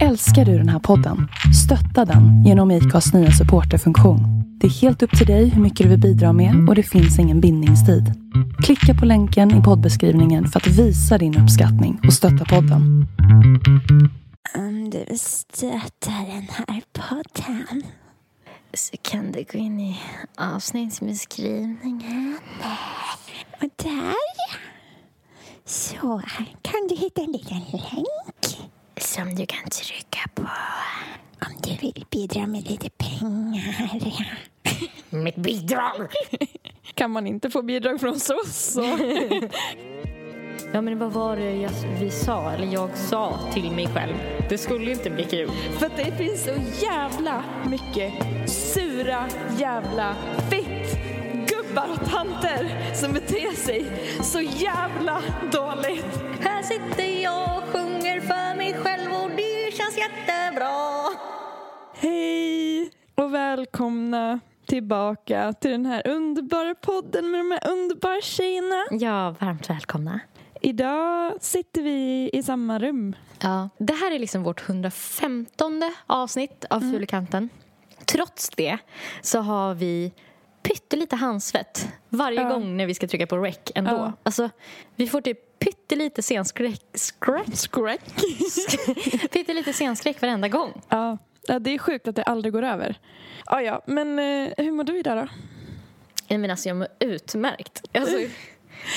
Älskar du den här podden? Stötta den genom IKAs nya supporterfunktion. Det är helt upp till dig hur mycket du vill bidra med och det finns ingen bindningstid. Klicka på länken i poddbeskrivningen för att visa din uppskattning och stötta podden. Om du stöttar den här podden så kan du gå in i avsnittsbeskrivningen. Och där så kan du hitta en liten länk som du kan trycka på om du vill bidra med lite pengar. Mitt bidrag! Kan man inte få bidrag från SOS så... Ja men vad var det jag, vi sa, eller jag sa till mig själv? Det skulle inte bli kul. För att det finns så jävla mycket sura jävla fitt gubbar och tanter som beter sig så jävla dåligt. Här sitter jag och sjunger för mig själv och det känns jättebra. Hej och välkomna tillbaka till den här underbara podden med de här underbara tjejerna. Ja, varmt välkomna. Idag sitter vi i samma rum. Ja, det här är liksom vårt 115 avsnitt av Mm. Fulekanten. Trots det så har vi pyttelite handsvett varje Ja. gång när vi ska trycka på rec ändå. Ja. Alltså, vi får typ pyttelite scenskräck, skräck, Skräck. pyttelite scenskräck varenda gång. Ja. ja, det är sjukt att det aldrig går över. Ja, ja, men eh, hur mår du idag då? Jag menar, alltså, jag mår utmärkt. Alltså,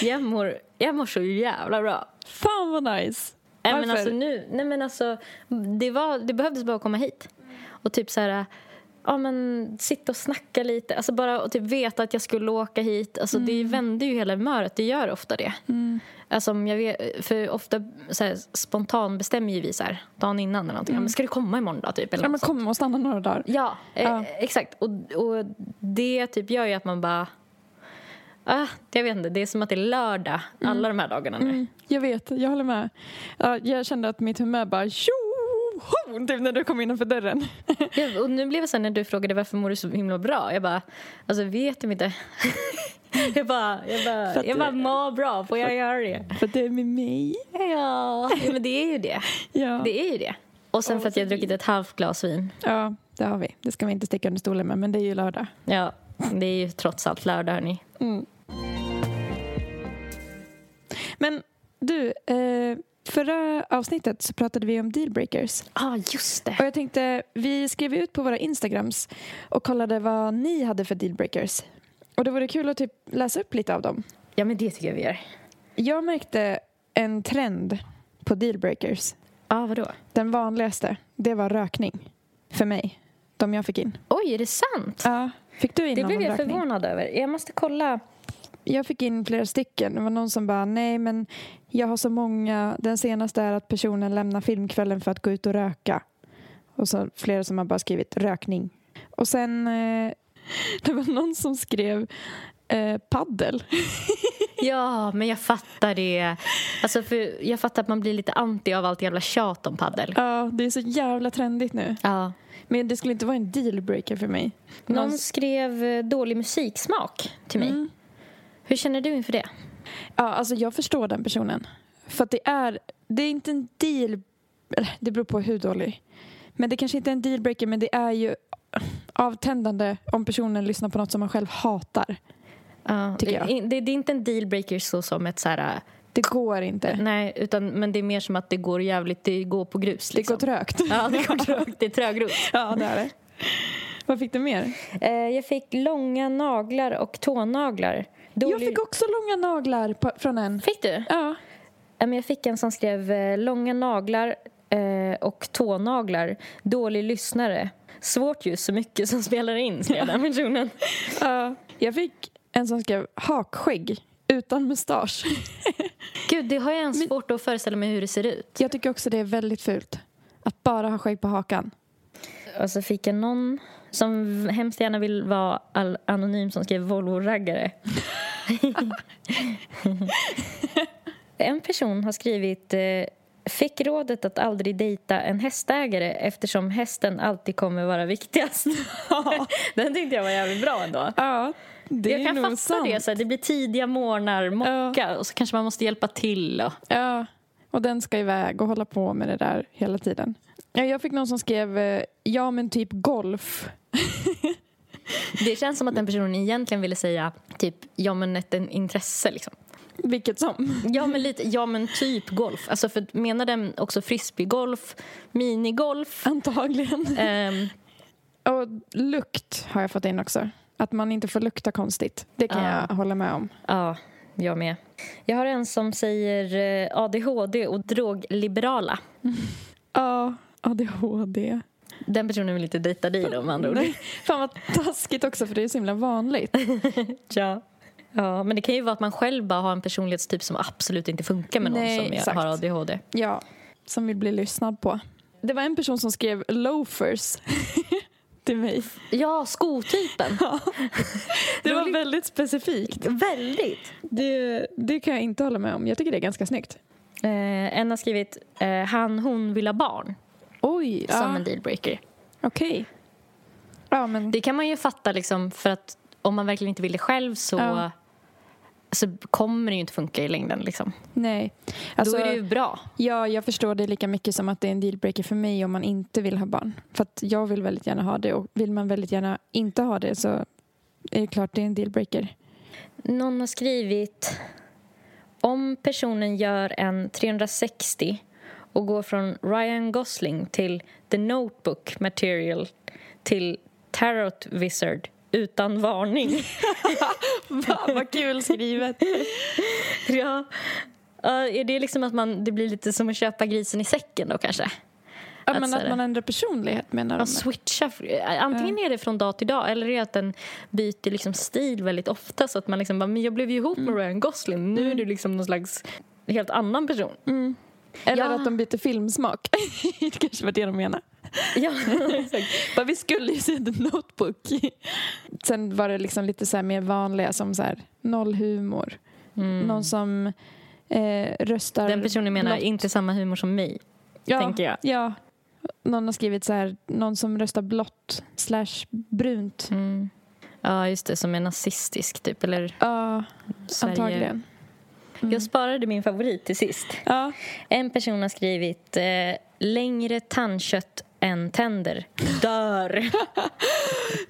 jag, mår, jag mår så jävla bra. Fan vad nice. Nej, men alltså, nu, nej, men alltså, det, var, det behövdes bara komma hit. Och typ så här... Ja, men sitta och snacka lite. Alltså bara och typ veta att jag skulle åka hit. Alltså Det vände ju hela humöret. Det gör ofta det. Alltså, om jag vet, för ofta så här, spontan bestämmer ju vi så här, dagen innan eller någonting. Ja, men ska du komma imorgon då? Typ, eller Ja, men kom och stanna några dagar. Ja, eh, Ja. exakt. Och, och det typ gör ju att man bara... Ah, jag vet inte, det är som att det är lördag alla de här dagarna nu. Mm, jag vet, jag håller med. Ja, jag kände att mitt humör bara tjoho! Typ när du kom innanför dörren. Ja, och nu blev det så här när du frågade varför mår du så himla bra. Jag bara, alltså vet jag inte. jag bara, jag För bara, jag bara du- mår bra, får jag göra det? För att det är med mig. Ja, ja men det är ju det. Ja. Det är ju det. Och sen för att jag har druckit ett halvt glas vin. ja, det har vi. Det ska vi inte sticka under stolen med, men det är ju lördag. Ja, det är ju trots allt lördag hörni. Men du, eh, förra avsnittet så pratade vi om dealbreakers. Ja, ah, just det. Och jag tänkte, vi skrev ut på våra Instagrams och kollade vad ni hade för dealbreakers. Och det vore kul att typ läsa upp lite av dem. Ja, men det tycker jag vi gör. Jag märkte en trend på dealbreakers. Ja, ah, vadå? Den vanligaste, det var rökning. För mig. De jag fick in. Oj, är det sant? Ja. Fick du in Det någon blev om jag rökning? förvånad över. Jag måste kolla. Jag fick in flera stycken. Det var någon som bara, nej men jag har så många. Den senaste är att personen lämnar filmkvällen för att gå ut och röka. Och så flera som har bara skrivit rökning. Och sen, eh, det var någon som skrev eh, paddel. Ja, men jag fattar det. Alltså, för jag fattar att man blir lite anti av allt jävla tjat om paddel. Ja, det är så jävla trendigt nu. Ja. Men det skulle inte vara en dealbreaker för mig. Någon Någon- skrev eh, dålig musiksmak till mig. Mm. Hur känner du inför det? Ja, alltså jag förstår den personen. För att det är, det är inte en deal, det beror på hur dålig. Men det kanske inte är en dealbreaker men det är ju avtändande om personen lyssnar på något som man själv hatar. Ja, Tycker jag. Det, det, det är inte en dealbreaker så som ett så här... Det går inte. Nej, utan, men det är mer som att det går jävligt, det går på grus. Det Liksom. går trögt. Ja, det går trögt. Det är trögrot. ja, det är det. Vad fick du mer? Eh, jag fick långa naglar och tånaglar. Dålig... Jag fick också långa naglar på, från en. Fick du? Ja. Ja, men jag fick en som skrev eh, långa naglar eh, och tånaglar, dålig lyssnare. Svårt ju så mycket som spelar in, skrev den personen. ja. Jag fick en som skrev hakskägg utan mustasch. Gud, det har jag ens svårt att föreställa mig hur det ser ut. Jag tycker också det är väldigt fult. Att bara ha skägg på hakan. Och så fick jag någon som hemskt gärna vill vara anonym som skrev Volvo-raggare. En person har skrivit eh, Fick rådet att aldrig dejta en hästägare eftersom hästen alltid kommer vara viktigast. Den tyckte jag var jävligt bra ändå. Ja, det jag kan fatta sant. det. Så det blir tidiga morgnar, mocka och så kanske man måste hjälpa till. Och, Ja, och den ska iväg och hålla på med det där hela tiden. Ja, jag fick någon som skrev eh, ja men typ golf. Det känns som att den personen egentligen ville säga typ ja men ett intresse liksom. Vilket som. Ja men lite, ja men typ golf. Alltså för menar den också frisbeegolf, minigolf? Antagligen. Ehm, Och lukt har jag fått in också. Att man inte får lukta konstigt. Det kan Ja. jag hålla med om. ja, jag med. Jag har en som säger eh, ADHD och drogliberala. Ja, ADHD. Den personen vill inte dejta dig då med andra ord. Fan vad taskigt också för det är så himla vanligt. Ja. Ja, men det kan ju vara att man själv bara har en personlighetstyp som absolut inte funkar med någon Nej, som exakt. har ADHD. Ja, som vill bli lyssnad på. Det var en person som skrev loafers till mig. Ja, skotypen. Det var väldigt specifikt. Väldigt. Det, det kan jag inte hålla med om. Jag tycker det är ganska snyggt. Eh, en har skrivit eh, han, hon vill ha barn Oj, som ja, en dealbreaker. okej. Ja, men Det kan man ju fatta liksom för att om man verkligen inte vill det själv så, Ja. så kommer det ju inte funka i längden. Liksom. nej. Alltså, Då är det ju bra. Ja, jag förstår det lika mycket som att det är en dealbreaker för mig om man inte vill ha barn. För att jag vill väldigt gärna ha det och vill man väldigt gärna inte ha det så är det klart det är en dealbreaker. Någon har skrivit om personen gör en 360 och går från Ryan Gosling till The Notebook Material till Tarot Wizard utan varning. Vad kul skrivet! ja. Ja, är det liksom att man, det blir lite som att köpa grisen i säcken då kanske? Ja, Att men att man ändrar personlighet menar Ja, de. switcha. Antingen är det från dag till dag eller är det att den byter liksom stil väldigt ofta så att man liksom bara, men jag blev ju ihop med Ryan Gosling, nu är du liksom någon slags helt annan person. Eller Ja. att de byter filmsmak. det kanske var det de menade. Ja, exakt. Vi skulle ju se The Notebook. Sen var det liksom lite så mer vanliga som så här, noll humor. Någon som eh, röstar... Mm. Den personen menar blått. inte samma humor som mig. ja, tänker jag. Ja. Någon har skrivit så här, någon som röstar blått slash brunt. Mm. Ja, just det, som är nazistisk typ. Eller Ja, Sverige. antagligen. Jag sparade min favorit till sist. Ja. En person har skrivit eh, längre tandkött än tänder. Dör.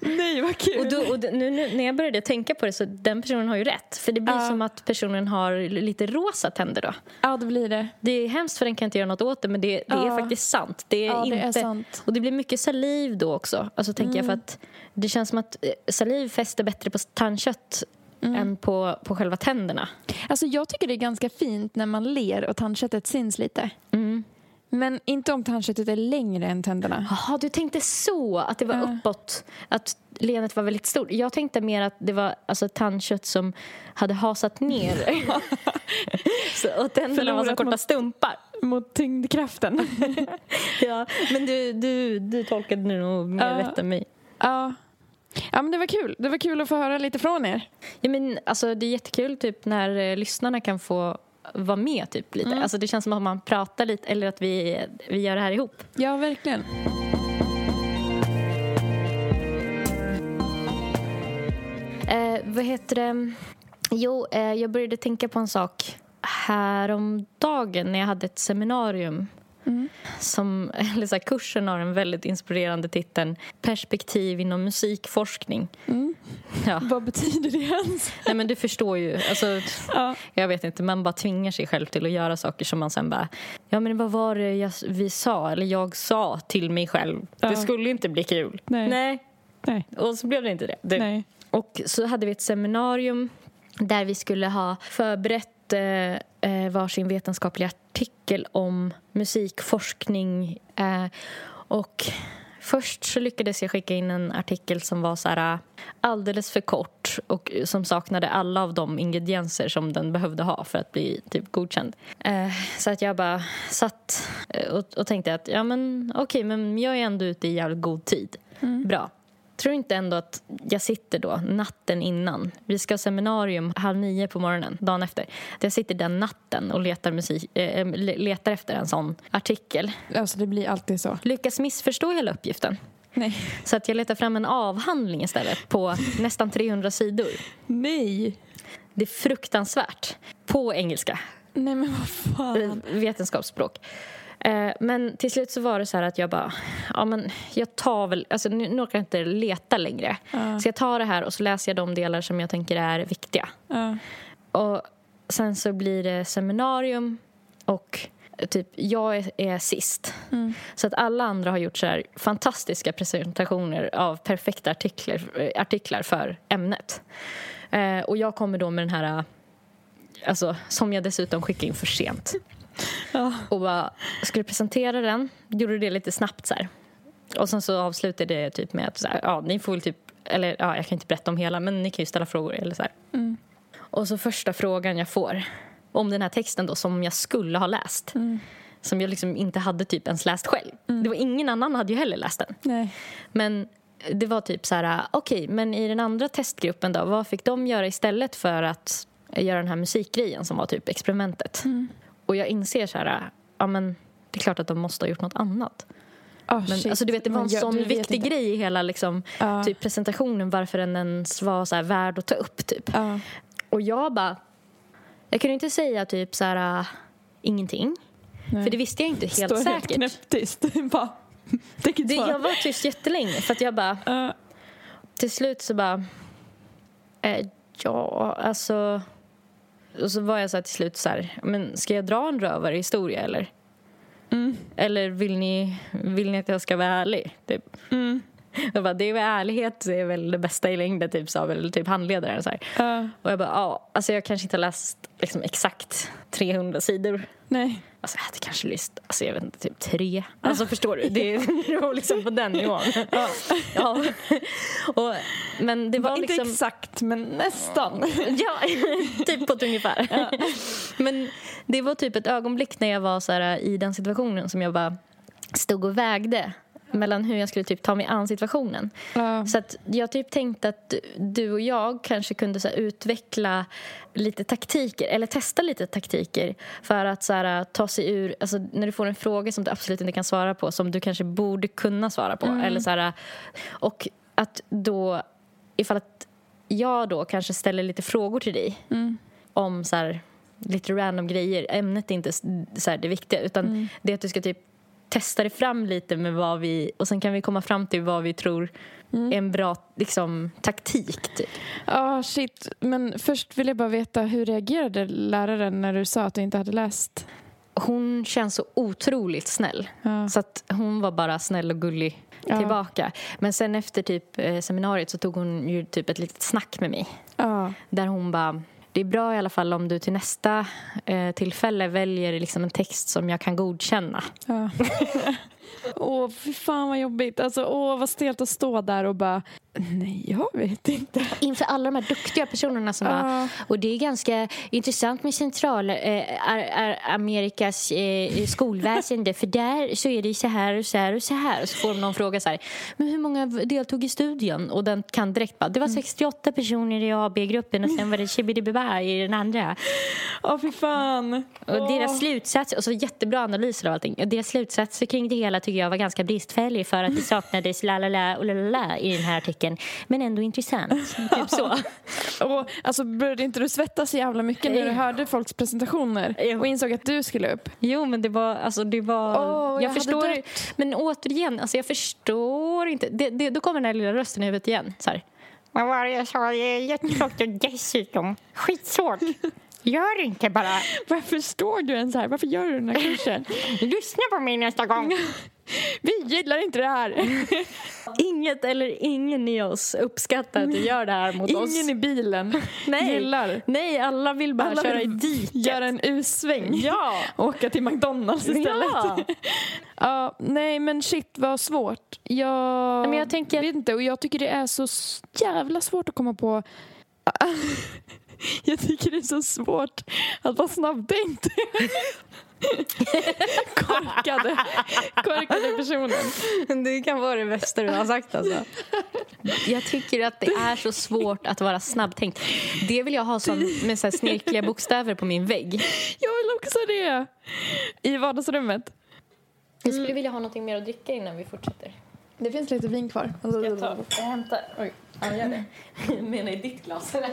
Nej, vad kul! Och, då, och nu, nu, när jag började tänka på det så den personen har ju rätt. För det blir Ja. som att personen har lite rosa tänder då. Ja, det blir det. Det är hemskt för den kan inte göra något åt det men det, det är Ja. faktiskt sant. Det är Ja, det inte, är sant. Och det blir mycket saliv då också. Alltså tänker jag för att det känns som att eh, saliv fäster bättre på tandkött än på, på själva tänderna. Alltså, jag tycker det är ganska fint när man ler och tandköttet syns lite. Mm. Men inte om tandköttet är längre än tänderna. Jaha, du tänkte så, att det var Ja. uppåt, att leendet var väldigt stort. Jag tänkte mer att det var alltså, tandkött som hade hasat ner. så, och tänderna var som korta mot- stumpar. Mot tyngdkraften. Ja, men du, du, du tolkade nu nog mer Ja. rätt än mig. ja. Ja, men det var kul. Det var kul att få höra lite från er. Ja, men, alltså, det är jättekul typ, när eh, lyssnarna kan få vara med typ, lite. Alltså, det känns som att man pratar lite eller att vi, vi gör det här ihop. Ja, verkligen. Eh, vad heter det? Jo, eh, jag började tänka på en sak häromdagen när jag hade ett seminarium. Som, eller så här, kursen har den väldigt inspirerande titeln Perspektiv inom musikforskning. Ja. Vad betyder det ens? Nej, men du förstår ju. Alltså, Ja. Jag vet inte, man bara tvingar sig själv till att göra saker som man sen bara... Ja, men vad var det jag, vi sa, eller jag sa till mig själv? Ja. Det skulle inte bli kul. Nej. Nej. Nej. Och så blev det inte det. det. Nej. Och så hade vi ett seminarium där vi skulle ha förberett eh, eh, varsin vetenskaplig artikel om musikforskning. Eh, och först så lyckades jag skicka in en artikel som var så här, eh, alldeles för kort och som saknade alla av de ingredienser som den behövde ha för att bli typ godkänd. Eh, så att jag bara satt eh, och, och tänkte att ja men okej, men jag är ändå ute i jävligt god tid. Bra. Tror inte ändå att jag sitter då natten innan. Vi ska ha seminarium halv nio på morgonen, dagen efter. Jag sitter den natten och letar, musik, eh, letar efter en sån artikel. Alltså, det blir alltid så. Lyckas missförstå hela uppgiften. Nej. Så att jag letar fram en avhandling istället på nästan 300 sidor. Nej. Det är fruktansvärt. På engelska. Nej, men vad fan. vetenskapsspråk. Eh, men till slut så var det så här att jag bara, ja men jag tar väl, alltså nu, nu orkar jag inte leta längre. Ja. Så jag tar det här och så läser jag de delar som jag tänker är viktiga. Ja. Och sen så blir det seminarium och typ jag är, är sist. Mm. Så att alla andra har gjort så här fantastiska presentationer av perfekta artiklar, artiklar för ämnet. Eh, och jag kommer då med den här, eh, alltså, som jag dessutom skickade in för sent. Ja. Och bara skulle presentera den, gjorde det lite snabbt så här. Och sen så avslutade det typ med att så här, ja, ni får väl typ, eller ja, jag kan inte berätta om hela, men ni kan ju ställa frågor eller så. Mm. Och så första frågan jag får om den här texten då som jag skulle ha läst. Mm. Som jag liksom inte hade typ ens läst själv. Det var ingen annan hade ju heller läst den. Nej. Men det var typ så här, okej, men i den andra testgruppen då, vad fick de göra istället för att göra den här musikgrejen som var typ experimentet? Mm. Och jag inser så här, ja men det är klart att de måste ha gjort något annat. Oh, Men shit. alltså, du vet, det var en jag- sån viktig inte. grej i hela liksom, Ja. typ presentationen varför den ens var så här värd att ta upp typ. Ja. Och jag bara... Jag kunde inte säga typ så här... äh, ingenting. Nej. För det visste jag inte helt Står helt säkert. knäpptyst. Bara, tänker inte det, jag var tyst jättelänge. För att jag bara... Till slut så bara... Eh, ja, alltså... Och så var jag så till slut så här... Men ska jag dra en rövarhistoria eller? Mm. Eller vill ni, vill ni att jag ska vara ärlig? Typ. Mm. Jag bara, det är väl ärlighet det är väl det bästa i längden, typ, sa väl typ handledaren. Så. Ja. Och jag bara, ja, alltså jag kanske inte har läst liksom, exakt 300 sidor. Nej. Alltså jag hade kanske läst, alltså jag vet inte, typ tre. Alltså förstår du? Det, det var liksom på den nivån. Ja. ja. Och, men det var Inte liksom... exakt, men nästan. Ja, typ på ett ungefär. Men det var typ ett ögonblick när jag var så här, i den situationen som jag bara stod och vägde mellan hur jag skulle typ ta mig an situationen. Ja. Så att jag typ tänkte att du- och jag kanske kunde så här, utveckla lite taktiker, eller testa lite taktiker för att så här, ta sig ur, alltså när du får en fråga som du absolut inte kan svara på, som du kanske borde kunna svara på. Eller så här, och att då, ifall att jag då kanske ställer lite frågor till dig Mm. om så här, lite random grejer. Ämnet är inte så det viktiga utan Mm. det att du ska typ testa dig fram lite med vad vi och sen kan vi komma fram till vad vi tror Mm. är en bra liksom, taktik. Typ. Ja, shit. Men först vill jag bara veta, hur reagerade läraren när du sa att du inte hade läst? Hon känns så otroligt snäll. Ja. Så att hon var bara snäll och gullig Ja. tillbaka. Men sen efter typ eh, seminariet så tog hon ju typ ett litet snack med mig. Ja. Där hon bara, det är bra i alla fall om du till nästa eh, tillfälle väljer liksom en text som jag kan godkänna. Ja. Åh, fy fan vad jobbigt. Alltså, åh, vad stelt att stå där och bara, nej, jag vet inte. Inför alla de här duktiga personerna som var... Och det är ganska intressant med Centralamerikas eh, skolväsende för där så är det så här och så här och så här. Och så får de någon fråga så här, men hur många deltog i studien? Och den kan direkt bara, det var 68 personer i A B-gruppen och sen var det Shibidibaba i den andra. Åh, fy fan. Och Åh. deras slutsatser, och så jättebra analyser av allting. Och deras slutsatser kring det hela tycker jag var ganska bristfällig för att det saknades la la la och la la la i den här artikeln. Men ändå intressant. Typ så. Och, alltså, började inte du svettas så jävla mycket när du hörde folks presentationer Jo. och insåg att du skulle upp? Jo, men det var... Alltså, det var Åh, jag jag förstår... dött. Men återigen, alltså, jag förstår inte. Det, det, då kommer den här lilla rösten i huvudet igen. Så här. Vad var det jag sa? Det är jättetråkigt och dessutom skitsvårt. Gör inte bara. Varför står du ens här? Varför gör du den här kursen? Lyssna på mig nästa gång. Vi gillar inte det här. Inget eller ingen i oss uppskattar att du gör det här mot oss. Ingen i bilen Nej. gillar. Nej, alla vill bara Alla köra i vill diket. Göra en U-sväng. Ja! Åka till McDonalds istället. Ja. Ja, nej men shit vad svårt. Jag, Men jag tänker vet inte och jag tycker det är så jävla svårt att komma på Jag tycker det är så svårt att vara snabbtänkt. korkade, korkade personen. Det kan vara det bästa du har sagt alltså. Jag tycker att det är så svårt att vara snabbtänkt. Det vill jag ha som med så här snirkliga bokstäver på min vägg. Jag vill också det. I vardagsrummet. Jag skulle vilja ha något mer att dricka innan vi fortsätter. Det finns lite vin kvar. Jag, tar, jag hämtar. Oj, ja, gör det. Jag menar i ditt glas.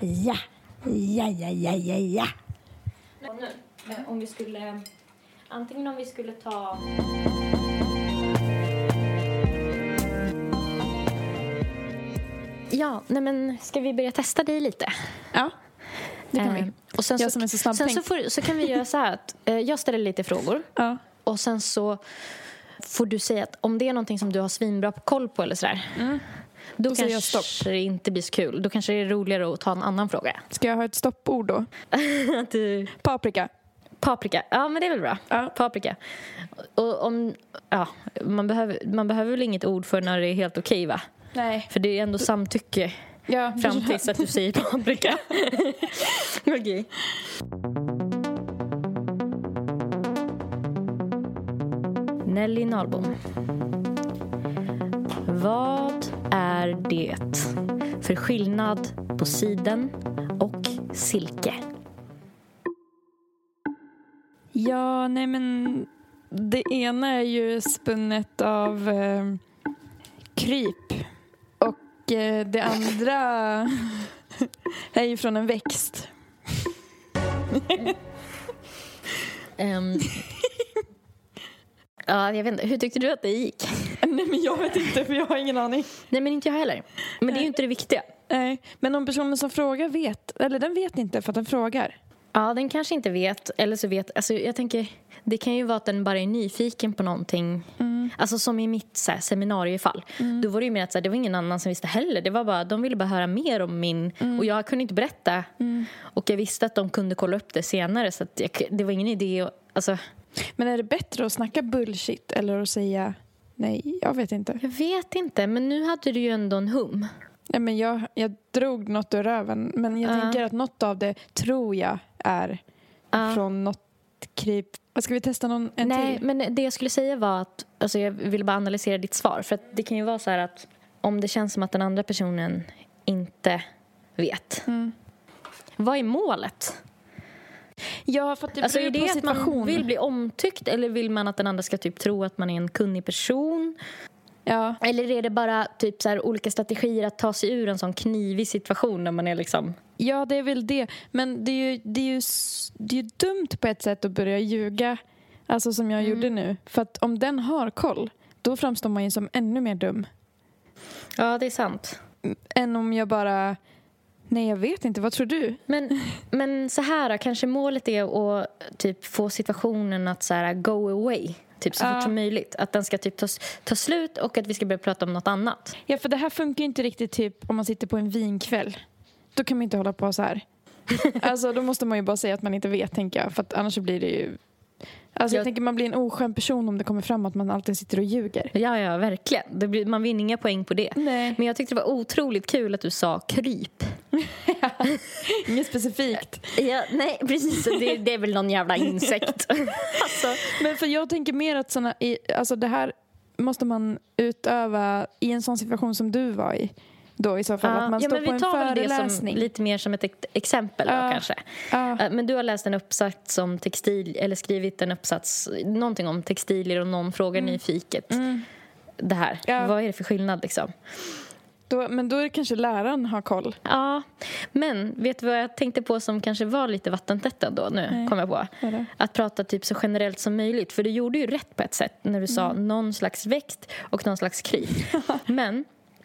Ja, ja, ja, ja, ja, ja. Och nu. Men om vi skulle... Antingen om vi skulle ta... Ja, nej men ska vi börja testa dig lite? Ja, det kan Eh, vi. Och sen Jag så, som är så sen så, snabbtänkt. får, så kan vi göra så här att eh, jag ställer lite frågor Ja. och sen så får du säga att om det är någonting som du har svinbra koll på eller sådär då, Mm. Då säger jag kanske det inte blir så kul. Då kanske det är roligare att ta en annan fråga. Ska jag ha ett stoppord då? Du, Paprika. paprika, ja men det är väl bra. Ja. Paprika. Och om, ja, man, behöver, man behöver väl inget ord för när det är helt okej va? Nej. För det är ändå samtycke Ja, fram tills att du säger paprika. Okej. Nelly Nahlbom. Vad är det för skillnad på siden och silke? Ja, nej men det ena är ju spunnet av eh, kryp och eh, det andra är ju från en växt. Ehm, ja, jag vet inte. Hur tyckte du att det gick? Nej men jag vet inte för jag har ingen aning. Nej, men inte jag heller. Men det är ju inte det viktiga. Nej, men om personen som frågar vet, eller den vet inte för att den frågar. Ja, den kanske inte vet. Eller så vet... Alltså, jag tänker, det kan ju vara att den bara är nyfiken på någonting. Alltså som i mitt så här, seminariefall. Då var det ju mer att så här, det var ingen annan som visste heller. Det var bara, de ville bara höra mer om min... Och jag kunde inte berätta. Och jag visste att de kunde kolla upp det senare. Så jag, det var ingen idé att... Alltså, Men är det bättre att snacka bullshit eller att säga nej, jag vet inte. jag vet inte, men nu hade du ju ändå en hum. Nej, men jag, jag drog något ur röven men jag Ja. tänker att något av det tror jag är Ja. från något kryp. Ska vi testa någon, en Nej, till? men det jag skulle säga var att alltså jag ville bara analysera ditt svar. För det kan ju vara så här att om det känns som att den andra personen inte vet. Mm. Vad är målet? Ja, för att det Alltså beror är det att man vill bli omtyckt eller vill man att den andra ska typ tro att man är en kunnig person? Ja. Eller är det bara typ så här olika strategier att ta sig ur en sån knivig situation när man är liksom... ja, det är väl det. Men det är ju, det är ju, det är ju dumt på ett sätt att börja ljuga, alltså som jag gjorde nu. För att om den har koll, då framstår man ju som ännu mer dum. Ja, det är sant. Än om jag bara, nej jag vet inte, vad tror du? Men, men så här då, kanske målet är att typ få situationen att så här, go away. Typ så Ja. fort som möjligt. Att den ska typ ta, ta slut och att vi ska börja prata om något annat. Ja, för det här funkar inte riktigt typ om man sitter på en vinkväll. Då kan man inte hålla på så här. Alltså då måste man ju bara säga att man inte vet, tänker jag. För att annars blir det ju... Alltså jag, Jag- tänker man blir en oskön person om det kommer fram att man alltid sitter och ljuger. Ja, ja, verkligen. Blir, man vinner inga poäng på det. Nej. Men jag tyckte det var otroligt kul att du sa kryp. Inget specifikt. Ja, nej, precis. Det, det är väl någon jävla insekt. alltså. Men för jag tänker mer att såna, alltså det här måste man utöva i en sån situation som du var i. Då i så fall. att man ja, står men på vi en tar det som, föreläsning. lite mer som ett ex- exempel då, Ja. kanske. Ja. Eh, Men du har läst en uppsats om textil, eller skrivit en uppsats, någonting om textilier och någon frågar nyfiket. Det här, Mm. Ja. vad är det för skillnad liksom? Då, men då är det kanske läraren har koll. Ja, men vet du vad jag tänkte på som kanske var lite vattentätt då nu, Nej. kom jag på? Att prata typ så generellt som möjligt, för du gjorde ju rätt på ett sätt när du sa Mm. någon slags växt och någon slags kryp. men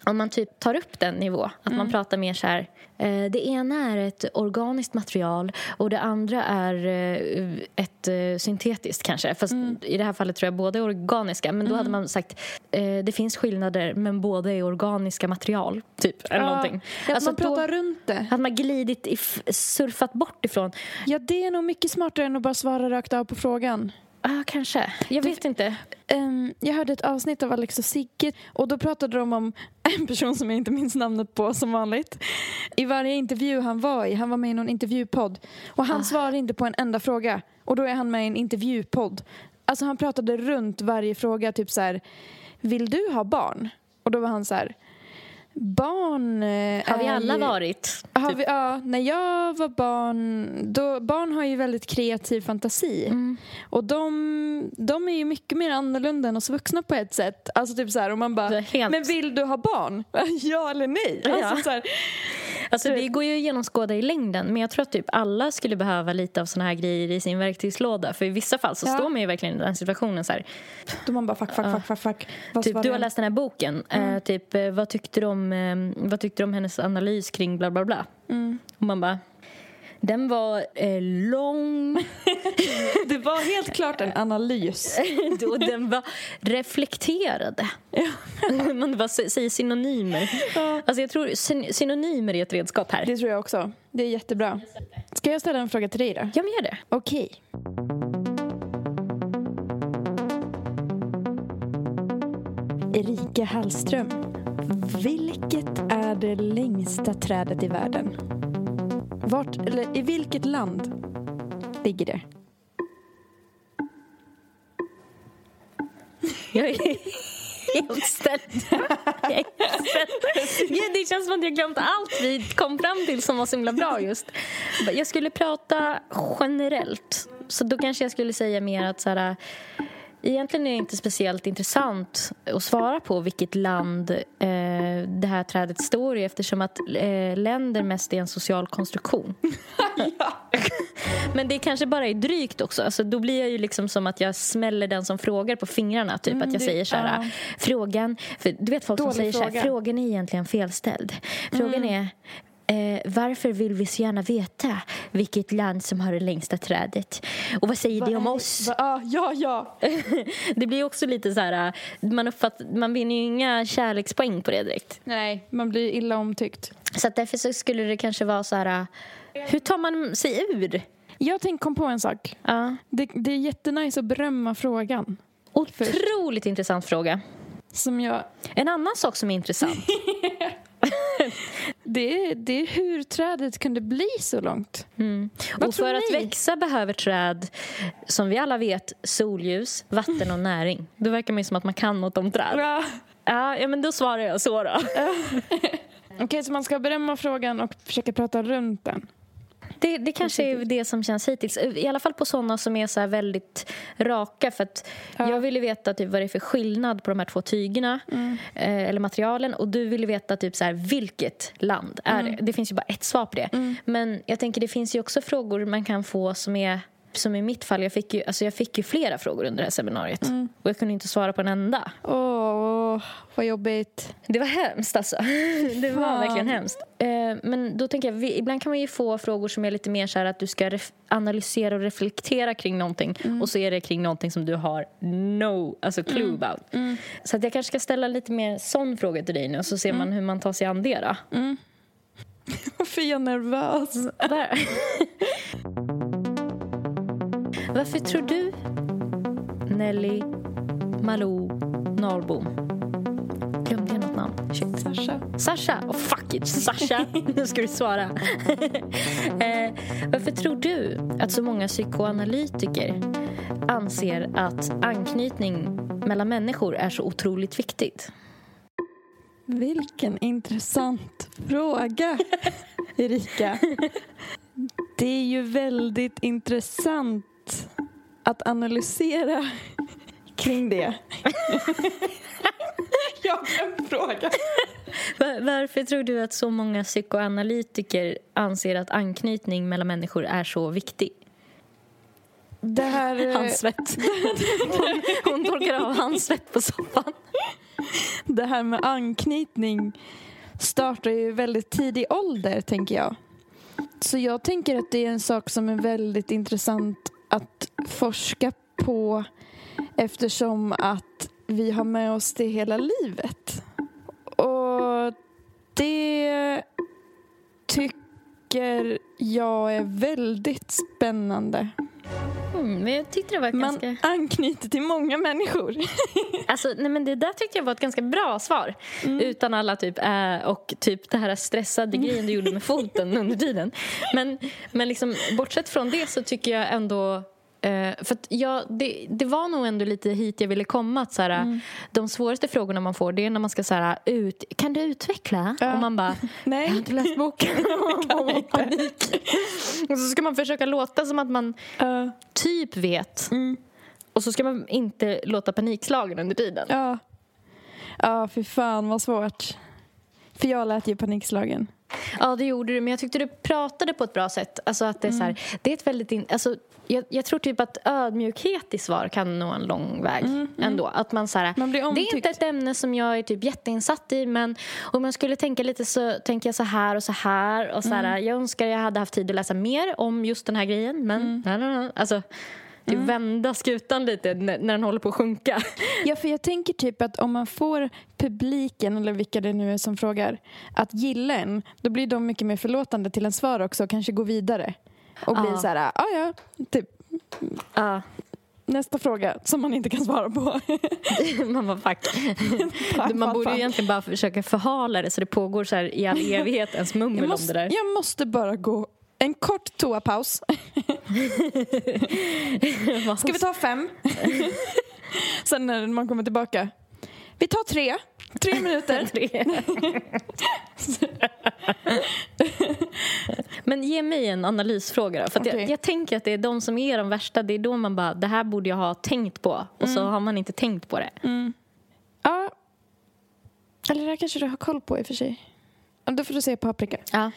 om man typ tar upp den nivå, att Mm. man pratar mer så här eh, det ena är ett organiskt material och det andra är eh, ett eh, syntetiskt kanske. Fast Mm. i det här fallet tror jag båda är organiska. Men då hade man sagt det finns skillnader men båda är organiska material. Typ, eller Ja. någonting. Ja, Alltså, man pratar då runt det. hade man glidit, if- surfat bort ifrån. Ja, det är nog mycket smartare än att bara svara rakt av på frågan. Ah, kanske. Jag vet inte. Ehm, jag hörde ett avsnitt av Alex och Sigge och då pratade de om en person som jag inte minns namnet på som vanligt. I varje intervju han var i, han var med i någon intervjupodd och han svarade inte på en enda fråga och då är han med i en intervjupodd. Alltså han pratade runt varje fråga, typ så här, vill du ha barn? Och då var han så här, barn eh, Har vi alla ju... varit? Har Typ. vi, ja, när jag var barn, då, barn har ju väldigt kreativ fantasi. Mm. Och de, de är ju mycket mer annorlunda än oss vuxna på ett sätt. Alltså typ så här, och man bara, helt- men vill du ha barn? ja eller nej? Alltså Ja. så här, Alltså det går ju att genomskåda i längden men jag tror att typ alla skulle behöva lite av såna här grejer i sin verktygslåda för i vissa fall så Ja. står man ju verkligen i den situationen så här. Då man bara fuck, fuck, fuck, fuck, fuck. Typ, du har läst den här boken. Eh, typ, eh, vad, tyckte du om, eh, vad tyckte du om hennes analys kring bla bla bla? Och man bara... Den var eh, lång Det var helt klart en analys. och den var reflekterade. Man bara sä- säger synonymer. Alltså jag tror syn- synonymer är ett redskap här. Det tror jag också. Det är jättebra. Ska jag ställa en fråga till dig då? Ja, men gör det. Okej. Erika Hallström. Vilket är det längsta trädet i världen? Vart, eller i vilket land ligger det? Jag är helt ställd. Jag är helt ställd. Gud, Det känns som att jag glömt allt vi kom fram till som var så himla bra just. Jag skulle prata generellt. Så då kanske jag skulle säga mer att så här, Egentligen är det inte speciellt intressant att svara på vilket land eh, det här trädet står i eftersom att eh, länder mest är en social konstruktion. Men det kanske bara är drygt också. Alltså, då blir jag ju liksom som att jag smäller den som frågar på fingrarna. Typ att jag säger så här, ja. frågan... För du vet folk som säger så här, fråga. frågan är egentligen felställd. Frågan är Eh, varför vill vi så gärna veta vilket land som har det längsta trädet? Och vad säger det om oss? Va, ah, ja, ja. Det blir också lite så här... äh, Man, uppfatt, man vinner ju inga kärlekspoäng på det direkt. Nej, man blir illa omtyckt. Så att därför så skulle det kanske vara så här... äh, Hur tar man sig ur? Jag tänkte kom på en sak. Ja. Det, det är jättenice att berömma frågan. Otroligt intressant fråga. Som jag, En annan sak som är intressant. det, är, det är hur trädet kunde bli så långt. Mm. Och för att ni? växa behöver träd, som vi alla vet, solljus, vatten och näring. Då verkar man ju som att man kan något om träd. Ja. Ja, ja men då svarar jag så då. Okej, så man ska berömma frågan och försöka prata runt den. Det, det kanske är det som känns hittills. I alla fall på såna som är så väldigt raka. För att Ja. Jag ville veta typ vad det är för skillnad på de här två tygerna eh, eller materialen. Och du ville veta typ så här, vilket land är det? Det finns ju bara ett svar på det. Men jag tänker det finns ju också frågor man kan få som är som i mitt fall, jag fick, ju, alltså jag fick ju flera frågor under det här seminariet. Och jag kunde inte svara på en enda. Åh, vad jobbigt. Det var hemskt alltså. Det var Fan. verkligen hemskt. Eh, men då tänker jag, ibland kan man ju få frågor som är lite mer så här att du ska analysera och reflektera kring någonting och så är det kring någonting som du har no alltså clue about. Så att jag kanske ska ställa lite mer sån fråga till dig nu och så ser man hur man tar sig an det då. Varför är jag nervös? Varför tror du Nelly Malou Norrbom Glömde jag något namn? Shit. Sasha. Sasha! Oh, fuck it, Sasha! nu ska du svara. eh, varför tror du att så många psykoanalytiker anser att anknytning mellan människor är så otroligt viktigt? Vilken intressant fråga, Erika. Det är ju väldigt intressant att analysera kring det. Jag har frågan. Va- Varför tror du att så många psykoanalytiker anser att anknytning mellan människor är så viktig? Det här, eh, Handsvett. Hon, hon torkar av handsvett på soffan. det här med anknytning startar ju i väldigt tidig ålder, tänker jag. Så jag tänker att det är en sak som är väldigt intressant att forska på eftersom att vi har med oss det hela livet. Och det tycker jag är väldigt spännande. Mm, men jag tyckte det var Man ganska... anknyter till många människor. Alltså, nej, men det där tyckte jag var ett ganska bra svar. Utan alla typ äh, och typ det här stressade grejen du gjorde med foten under tiden. Men, men liksom, bortsett från det så tycker jag ändå eh, för jag, det, det var nog ändå lite hit jag ville komma. Att så här, De svåraste frågorna man får det är när man ska så här, ut, Kan du utveckla? Ja. Och man bara Nej. Jag har inte läst boken. Och panik. Och så ska man försöka låta som att man Ja. typ vet. Och så ska man inte låta panikslagen under tiden. Ja. Ja, fy fan vad svårt. För jag lät ju panikslagen. Ja, det gjorde du. Men jag tyckte du pratade på ett bra sätt. Alltså att det är så här, det är ett väldigt... In, alltså, jag, jag tror typ att ödmjukhet i svar kan nå en lång väg ändå. Att man, så här, Man det är inte ett ämne som jag är typ jätteinsatt i men om jag skulle tänka lite så tänker jag så här och så här. Och så här Jag önskar jag hade haft tid att läsa mer om just den här grejen men nej, nej, nej. Alltså, typ vända skutan lite när, när den håller på att sjunka. Ja, för jag tänker typ att om man får publiken, eller vilka det nu är som frågar, att gilla en, då blir de mycket mer förlåtande till en svar också och kanske gå vidare. Och blir Ja. så här, ja ja, typ Ja, nästa fråga som man inte kan svara på. man bara fuck. Fan, Man borde ju egentligen bara försöka förhala det så det pågår så i all evighet ens mummel om det där. jag måste bara gå en kort toapaus. Ska vi ta fem? Sen när man kommer tillbaka. Vi tar tre. Tre minuter. Men ge mig en analysfråga då. För Okej. jag, jag tänker att det är de som är de värsta. Det är då man bara, det här borde jag ha tänkt på. Och så har man inte tänkt på det. Ja. Eller det här kanske du har koll på i och för sig. Då får du se paprika. Ja.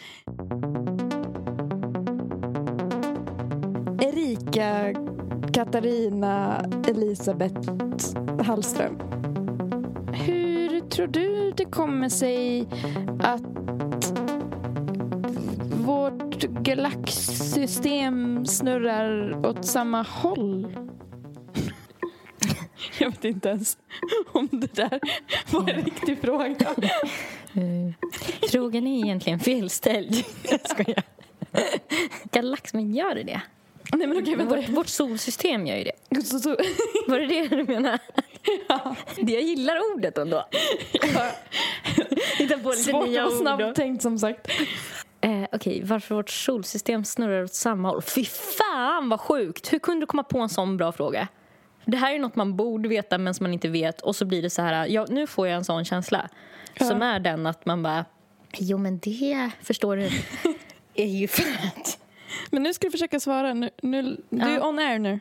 Erika Katarina Elisabeth Hallström. Hur tror du det kommer sig att vårt galaxsystem snurrar åt samma håll? Jag vet inte ens om det där var en riktig fråga. Frågan är egentligen felställd. Jag skojar. Galax, men gör det det? Nej men okej, vänta. Vårt, vårt solsystem gör ju det. Var det det du menade? Det jag gillar ordet ändå. Hitta på lite svårt nya ord. snabbt och- tänkt som sagt. Eh, Okej, varför vårt solsystem snurrar åt samma håll? Fy fan vad sjukt! Hur kunde du komma på en sån bra fråga? Det här är något man borde veta men som man inte vet och så blir det så här, ja, nu får jag en sån känsla som är den att man bara, jo men det förstår du, är ju fett. Men nu ska du försöka svara. Nu, nu, du är Ja. on air nu.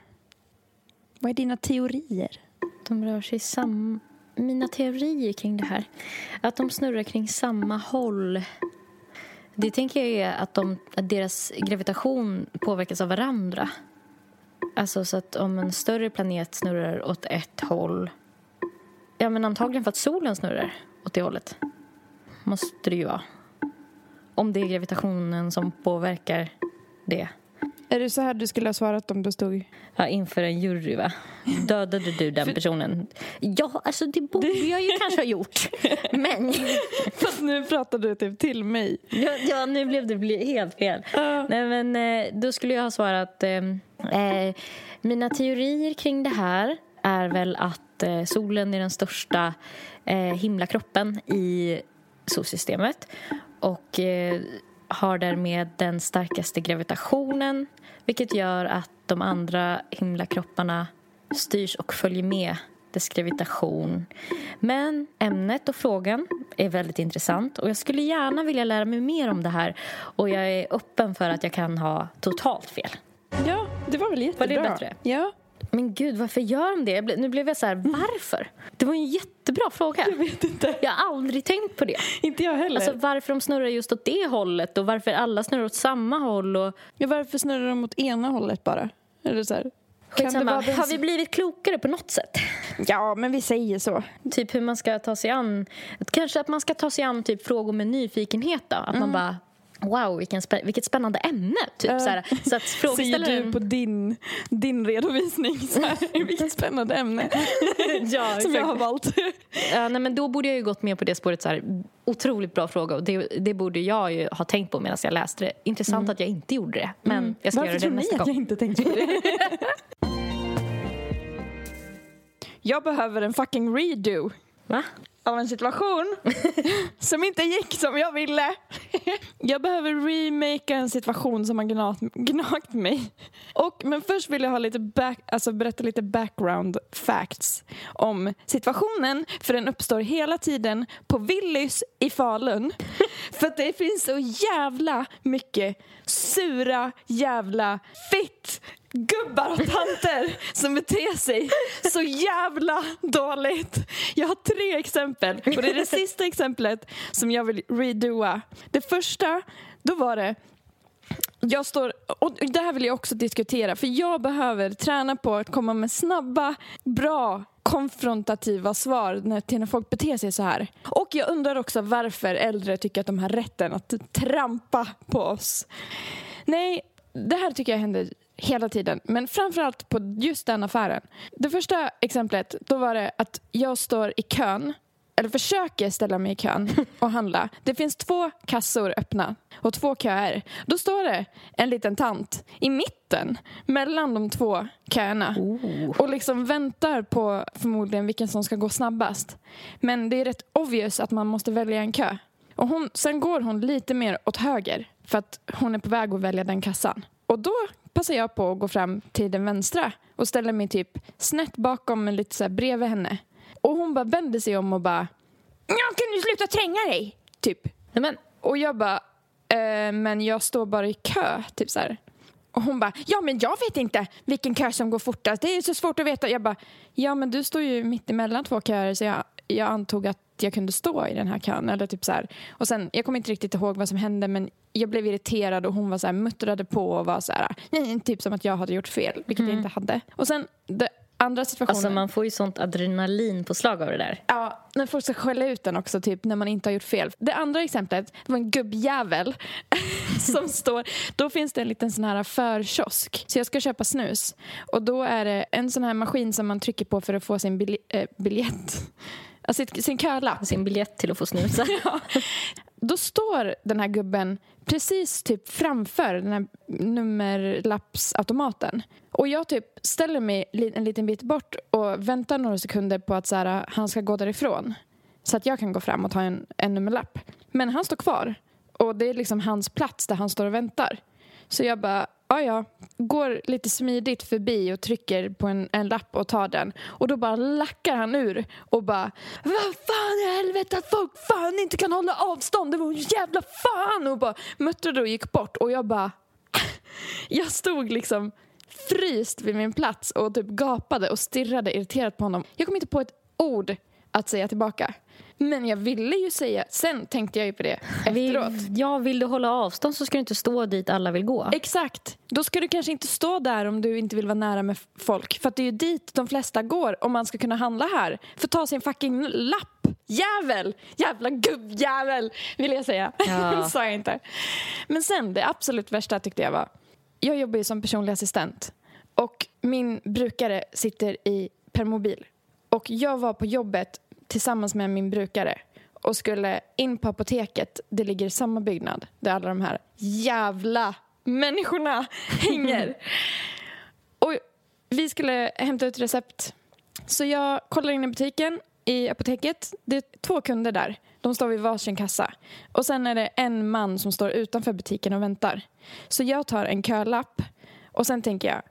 Vad är dina teorier? De rör sig sam... Mina teorier kring det här, att de snurrar kring samma håll. Det tänker jag är att, de, att deras gravitation påverkas av varandra. Alltså så att om en större planet snurrar åt ett håll... Ja, men antagligen för att solen snurrar åt det hållet. Måste det ju vara. Om det är gravitationen som påverkar det. Är det så här du skulle ha svarat om du stod... Ja, inför en jury, va? Dödade du den personen? Ja, alltså det borde jag ju kanske ha gjort. Men Fast nu pratar du typ till mig. ja, ja, nu blev det helt fel. Nej, men eh, då skulle jag ha svarat... Eh, eh, mina teorier kring det här är väl att eh, solen är den största eh, himlakroppen i solsystemet och eh, har därmed den starkaste gravitationen vilket gör att de andra himlakropparna styrs och följer med dess gravitation. Men ämnet och frågan är väldigt intressant och jag skulle gärna vilja lära mig mer om det här och jag är öppen för att jag kan ha totalt fel. Ja, det var väl Var det jättebra. bättre? Ja, Men gud, varför gör de det? Nu blev jag så här, varför? Det var en jättebra fråga. jag vet inte. Jag har aldrig tänkt på det. Inte jag heller. Alltså varför de snurrar just åt det hållet och varför alla snurrar åt samma håll och ja, varför snurrar de åt ena hållet bara? Det så här? Kan det skitsamma. den- Har vi blivit klokare på något sätt? Ja, men vi säger så. Typ hur man ska ta sig an, kanske att man ska ta sig an typ frågor med nyfikenhet då. Att man bara, wow vilken spä- vilket spännande ämne. Typ, Ja. så, här, så att Säger frågeställaren... du på din, din redovisning. Så här, vilket spännande ämne ja, som jag har valt. Ja, nej, men då borde jag ju gått med på det spåret. Så här, otroligt bra fråga och det, det borde jag ju ha tänkt på medan jag läste det. Intressant att jag inte gjorde det. Men jag ska Varför göra tror det ni nästa att gång. jag inte tänkte på det? jag behöver en fucking redo Va? Av en situation som inte gick som jag ville. jag behöver remakea en situation som har gnagt, gnagt mig. Och, men först vill jag ha lite back, alltså berätta lite background facts om situationen för den uppstår hela tiden på Willys i Falun. för att det finns så jävla mycket sura jävla fitt gubbar och tanter som beter sig så jävla dåligt. Jag har tre exempel och det är det sista exemplet som jag vill redoa. Det första, då var det jag står, och det här vill jag också diskutera för jag behöver träna på att komma med snabba, bra konfrontativa svar när, till när folk beter sig så här. Och jag undrar också varför äldre tycker att de har rätten att trampa på oss. Nej, det här tycker jag händer hela tiden, men framförallt på just den affären. Det första exemplet, då var det att jag står i kön eller försöker ställa mig i kön och handla. Det finns två kassor öppna och två köer. Då står det en liten tant i mitten mellan de två köerna Oh. och liksom väntar på förmodligen vilken som ska gå snabbast. Men det är rätt obvious att man måste välja en kö. Och hon, sen går hon lite mer åt höger för att hon är på väg att välja den kassan. Och då passar jag på att gå fram till den vänstra och ställer mig typ snett bakom men lite så här bredvid henne. Och hon bara vänder sig om och bara Ja, kan du sluta tränga dig? Typ. Nej, men, Och jag bara eh, men jag står bara i kö, typ så här. Och hon bara, ja men jag vet inte vilken kö som går fortast. Det är så svårt att veta. Jag bara, ja men du står ju mitt emellan två köer så jag, jag antog att jag kunde stå i den här kön. Eller typ så här. Och sen, jag kommer inte riktigt ihåg vad som hände men jag blev irriterad och hon var så här, muttrade på och var så här, "Nej", typ som att jag hade gjort fel, vilket jag inte hade. Och sen, det andra situationen. alltså man får ju sånt adrenalin på slag av det där. Ja, när folk ska skälla ut den också, typ när man inte har gjort fel. Det andra exemplet det var en gubbjävel som står... Då finns det en liten sån här förkiosk. Så jag ska köpa snus. Och då är det en sån här maskin som man trycker på för att få sin bil, eh, biljett. Alltså sin, sin kölapp. Sin biljett till att få snusa. Då står den här gubben precis typ framför den här nummerlappsautomaten. Och jag typ ställer mig en liten bit bort och väntar några sekunder på att så här, han ska gå därifrån. Så att jag kan gå fram och ta en, en nummerlapp. Men han står kvar. Och det är liksom hans plats där han står och väntar. Så jag bara, ja ja, går lite smidigt förbi och trycker på en, en lapp och tar den. Och då bara lackar han ur och bara, vad fan i helvete att folk fan inte kan hålla avstånd, det var en jävla fan! Och bara muttrade och gick bort och jag bara, jag stod liksom fryst vid min plats och typ gapade och stirrade irriterat på honom. Jag kom inte på ett ord att säga tillbaka. Men jag ville ju säga, sen tänkte jag ju på det efteråt. Vill, ja, vill du hålla avstånd så ska du inte stå dit alla vill gå. Exakt. Då ska du kanske inte stå där om du inte vill vara nära med folk. För att det är ju dit de flesta går om man ska kunna handla här. För ta sin fucking lapp. Jävel! Jävla gubbjävel, vill jag säga. Ja. Sa jag inte. Men sen, det absolut värsta tyckte jag var... Jag jobbar ju som personlig assistent. Och min brukare sitter i permobil. Och jag var på jobbet tillsammans med min brukare och skulle in på apoteket. Det ligger i samma byggnad där alla de här jävla människorna hänger. och vi skulle hämta ut recept. Så jag kollar in i butiken i apoteket. Det är två kunder där. De står vid varsin kassa. Och sen är det en man som står utanför butiken och väntar. Så jag tar en kölapp och sen tänker jag,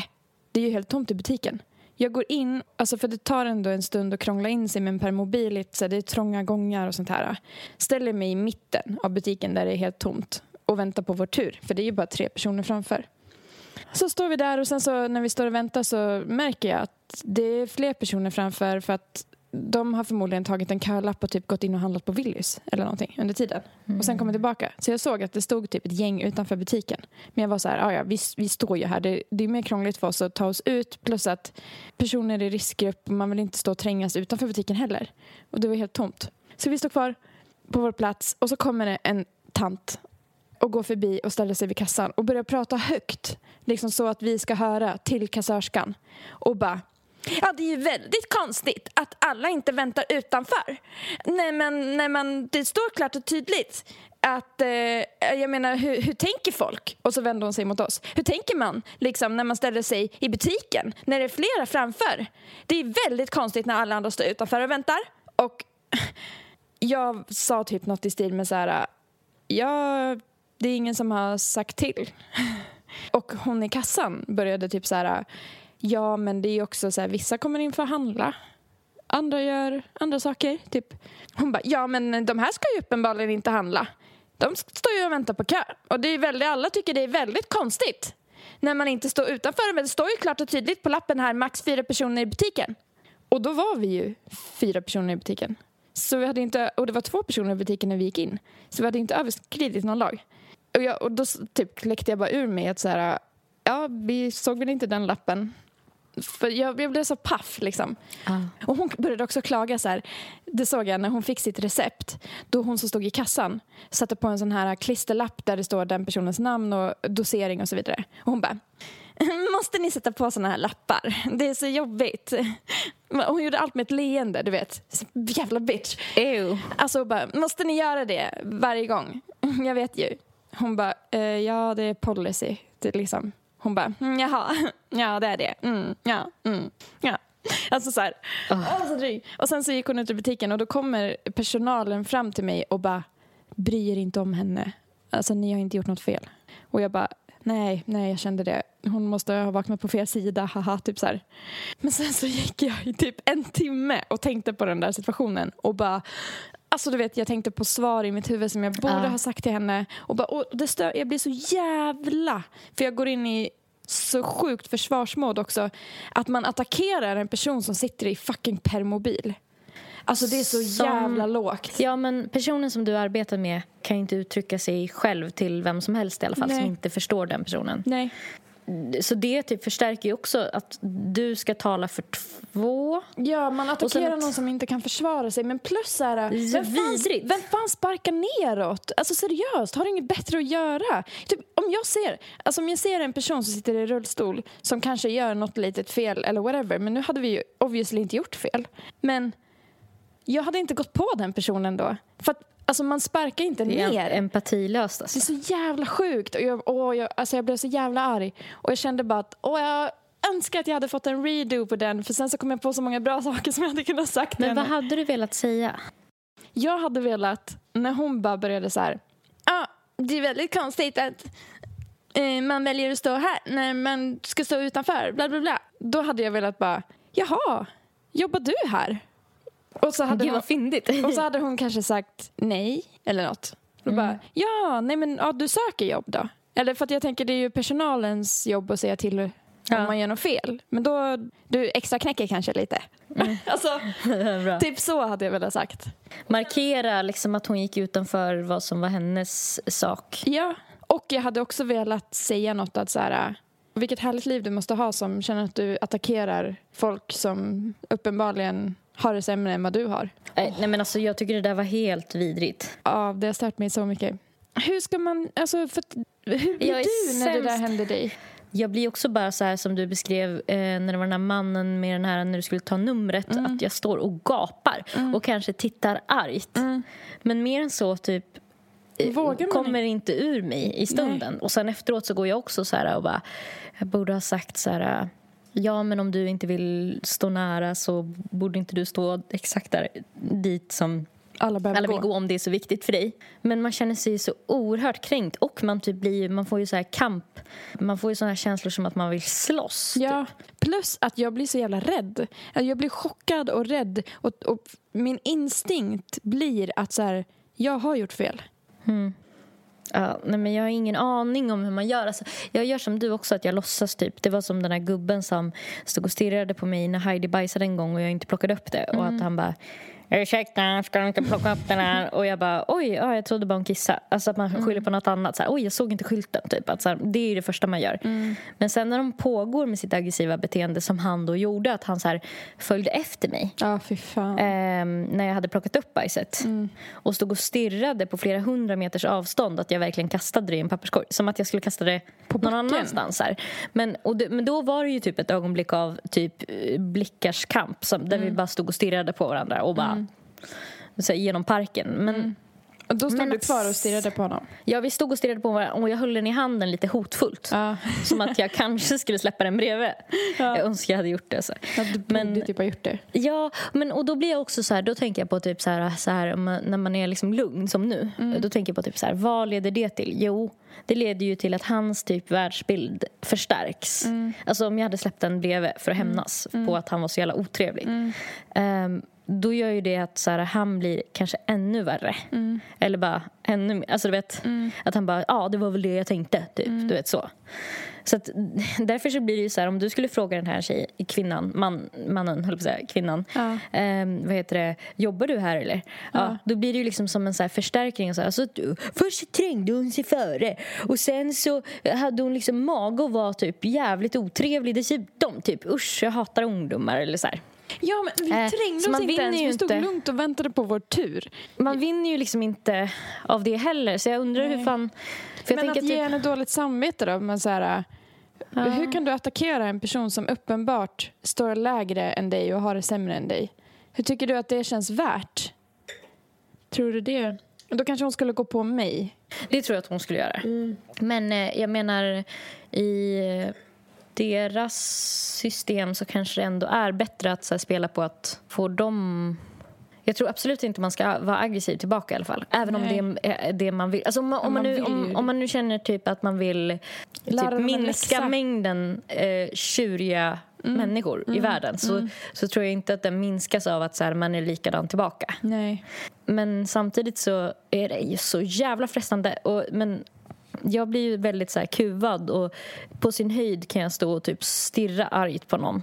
äh, det är ju helt tomt i butiken. Jag går in, alltså för det tar ändå en stund att krångla in sig med en permobil, lite så det är trånga gångar och sånt här. Ställer mig i mitten av butiken där det är helt tomt och väntar på vår tur, för det är ju bara tre personer framför. Så står vi där och sen så när vi står och väntar så märker jag att det är fler personer framför för att de har förmodligen tagit en kölapp och typ gått in och handlat på Willys eller någonting under tiden. Och sen kommer tillbaka. Så jag såg att det stod typ ett gäng utanför butiken. Men jag var så här, "Ah, ja, vi, vi står ju här. Det, det är mer krångligt för oss att ta oss ut. Plus att personer i riskgrupp och man vill inte stå och trängas utanför butiken heller. Och det var helt tomt. Så vi står kvar på vår plats och så kommer det en tant och går förbi och ställer sig vid kassan och börjar prata högt. Liksom så att vi ska höra till kassörskan. Och bara Ja, det är ju väldigt konstigt att alla inte väntar utanför. Nej, men, nej, men det står klart och tydligt att, eh, jag menar, hur, hur tänker folk? Och så vänder hon sig mot oss. Hur tänker man liksom, när man ställer sig i butiken, när det är flera framför? Det är väldigt konstigt när alla andra står utanför och väntar. Och jag sa typ något i stil med så här, ja, det är ingen som har sagt till. Och hon i kassan började typ så här, ja men det är också så här, vissa kommer in för att handla. Andra gör andra saker. Typ. Hon bara, ja men de här ska ju uppenbarligen inte handla. De står ju och väntar på kö. Och det är väldigt, alla tycker det är väldigt konstigt. när man inte står utanför. Men det står ju klart och tydligt på lappen här, max fyra personer i butiken. Och då var vi ju fyra personer i butiken. Så vi hade inte, och det var två personer i butiken när vi gick in. Så vi hade inte överskridit någon lag. Och, jag, och då typ kläckte jag bara ur mig att så här, ja, vi såg väl inte den lappen. För jag, jag blev så paff liksom. Ah. Och hon började också klaga så här. Det såg jag när hon fick sitt recept. Då hon som stod i kassan satte på en sån här klisterlapp där det står den personens namn och dosering och så vidare. Och hon bara Måste ni sätta på såna här lappar? Det är så jobbigt. Hon gjorde allt med ett leende, du vet. Jävla bitch. Ew. Alltså bara, måste ni göra det varje gång? Jag vet ju. Hon bara, eh, ja det är policy. Det liksom. Hon bara, mm, jaha, ja det är det. Mm, ja, mm, ja. Alltså så här. Oh. Alltså, dryg. och sen så gick hon ut ur butiken och då kommer personalen fram till mig och bara, bryr inte om henne. Alltså ni har inte gjort något fel. Och jag bara, nej, nej jag kände det. Hon måste ha vaknat på fel sida, haha, typ så här. Men sen så gick jag i typ en timme och tänkte på den där situationen och bara, Alltså du vet, jag tänkte på svar i mitt huvud som jag borde Ja. ha sagt till henne. Och, bara, och det stör, jag blir så jävla... För jag går in i så sjukt försvarsmål också. Att man attackerar en person som sitter i fucking permobil. Alltså det är så Som- jävla lågt. Ja, men personen som du arbetar med kan ju inte uttrycka sig själv till vem som helst i alla fall Nej. som inte förstår den personen. Nej. Så det typ förstärker ju också att du ska tala för två. Ja, man attackerar ett- någon som inte kan försvara sig. Men plus så här, vem, fan, vem fan sparkar neråt? Alltså seriöst, har du inget bättre att göra? Typ, om, jag ser, alltså, om jag ser en person som sitter i rullstol som kanske gör något litet fel eller whatever. Men nu hade vi ju obviously inte gjort fel. Men jag hade inte gått på den personen då. För att alltså, man sparkar inte Det är ner. empatilöst Det alltså. är så jävla sjukt. Och jag, åh, jag, alltså jag blev så jävla arg. Och jag kände bara att åh, jag önskar att jag hade fått en redo på den. För sen så kom jag på så många bra saker som jag hade kunnat sagt Men vad hade du velat säga? Jag hade velat, när hon bara började så här. Ja, ah, det är väldigt konstigt att eh, man väljer att stå här när man ska stå utanför. Bla, bla, bla. Då hade jag velat bara, jaha, jobbar du här? Och så hade Gud hon, vad fyndigt. och så hade hon kanske sagt nej eller något. Då Mm. bara, ja, nej men ja, du söker jobb då. Eller för att jag tänker det är ju personalens jobb att säga till om Ja. man gör något fel. Men då, du extra knäcker kanske lite. alltså, Bra. typ så hade jag velat sagt. Markera liksom att hon gick utanför vad som var hennes sak. Ja, och jag hade också velat säga något att så här, vilket härligt liv du måste ha som känner att du attackerar folk som uppenbarligen har det sämre än vad du har. Nej, nej men alltså jag tycker det där var helt vidrigt. Ja, det har stört mig så mycket. Hur ska man, alltså, för, hur blir du när det där sämst. händer dig? Jag blir också bara så här som du beskrev eh, när det var den här mannen med den här när du skulle ta numret att jag står och gapar och kanske tittar argt. Men mer än så typ eh, Vågar kommer inte ur mig i stunden. Och sen efteråt så går jag också så här och bara jag borde ha sagt så här Ja, men om du inte vill stå nära så borde inte du stå exakt där dit som Alla behöver alla vill gå. gå om det är så viktigt för dig. Men man känner sig så oerhört kränkt och man, typ blir, man får ju så här kamp. Man får ju såna här känslor som att man vill slåss. Ja, plus att jag blir så jävla rädd. Jag blir chockad och rädd. Och, och min instinkt blir att så här, jag har gjort fel. Ja, nej, men jag har ingen aning om hur man gör. Alltså, jag gör som du också, att jag låtsas typ. Det var som den här gubben som stod och stirrade på mig när Heidi bajsade en gång och jag inte plockade upp det. Och att han bara Ursäkta, ska du inte plocka upp den här? Och jag bara, oj, ja, jag trodde bara hon kissade. Alltså att man skyller på något annat. Så här, oj, jag såg inte skylten. Typ. Att, så här, det är det första man gör. Men sen när de pågår med sitt aggressiva beteende som han då gjorde, att han så här, följde efter mig Ja, fy fan. ehm, när jag hade plockat upp bajset och stod och stirrade på flera hundra meters avstånd att jag verkligen kastade det i en papperskorg. Som att jag skulle kasta det På någon backen? annanstans. Här. Men, och det, men då var det ju typ ett ögonblick av typ eh, blickars kamp som, där vi bara stod och stirrade på varandra och bara så här, genom parken. Men och då stod men du kvar och stirrade på honom. ja, vi stod och stirrade på varandra och jag höll den i handen lite hotfullt. Ja. Som att jag kanske skulle släppa den bredvid. Jag önskar jag hade gjort det. Så. Ja, du borde Men- typ ha gjort det. Ja, men och då blir jag också så här, då tänker jag på typ så här, så här när man är liksom lugn som nu. Då tänker jag på typ så här, vad leder det till? Jo, det leder ju till att hans typ världsbild förstärks. Alltså om jag hade släppt den bredvid för att hämnas på att han var så jävla otrevlig. Ehm, då gör ju det att så här, han blir kanske ännu värre. Eller bara ännu mer. Alltså du vet, att han bara, ja det var väl det jag tänkte, typ. Du vet så. Så att, därför så blir det ju så här, om du skulle fråga den här tjejen, kvinnan, man, mannen, höll på att säga, kvinnan. Ja. ehm, vad heter det, jobbar du här eller? Ja. då blir det ju liksom som en så här förstärkning. Så här, alltså, du, först trängde hon sig före och sen så hade hon liksom mage och var typ jävligt otrevlig dessutom. Typ usch, jag hatar ungdomar eller så här. Ja, men vi Eh, trängde så oss man inte vinner ens. ju Vi stod inte. lugnt och väntade på vår tur. Man vinner ju liksom inte av det heller. Så jag undrar Nej. hur fan... För jag men att tänker ge typ, henne dåligt samvete då? Men så här, Hur kan du attackera en person som uppenbart står lägre än dig och har det sämre än dig? Hur tycker du att det känns värt? Tror du det? Då kanske hon skulle gå på mig. Det tror jag att hon skulle göra. Men eh, jag menar, i eh, deras system så kanske det ändå är bättre att så här, spela på att få dem... Jag tror absolut inte man ska vara aggressiv tillbaka i alla fall. Även Nej. om det är det man vill. Alltså om, man, om, man nu, om, om man nu känner typ att man vill typ, minska mängden eh, tjuriga människor i världen så, så tror jag inte att den minskas av att så här, man är likadan tillbaka. Nej. Men samtidigt så är det ju så jävla frestande. Och, men jag blir ju väldigt så här kuvad och på sin höjd kan jag stå och typ stirra argt på någon.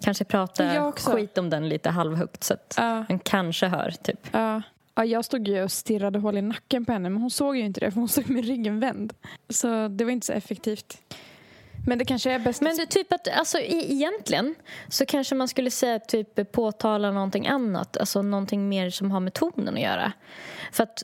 Kanske Jag prata skit om den lite halvhögt så att Ja. den kanske hör typ. Ja. Ja, jag stod ju och stirrade hål i nacken på henne men hon såg ju inte det för hon stod med ryggen vänd. Så det var inte så effektivt. Men det kanske är bäst Men det typ att, alltså e- egentligen så kanske man skulle säga typ påtala någonting annat, alltså någonting mer som har med tonen att göra. För att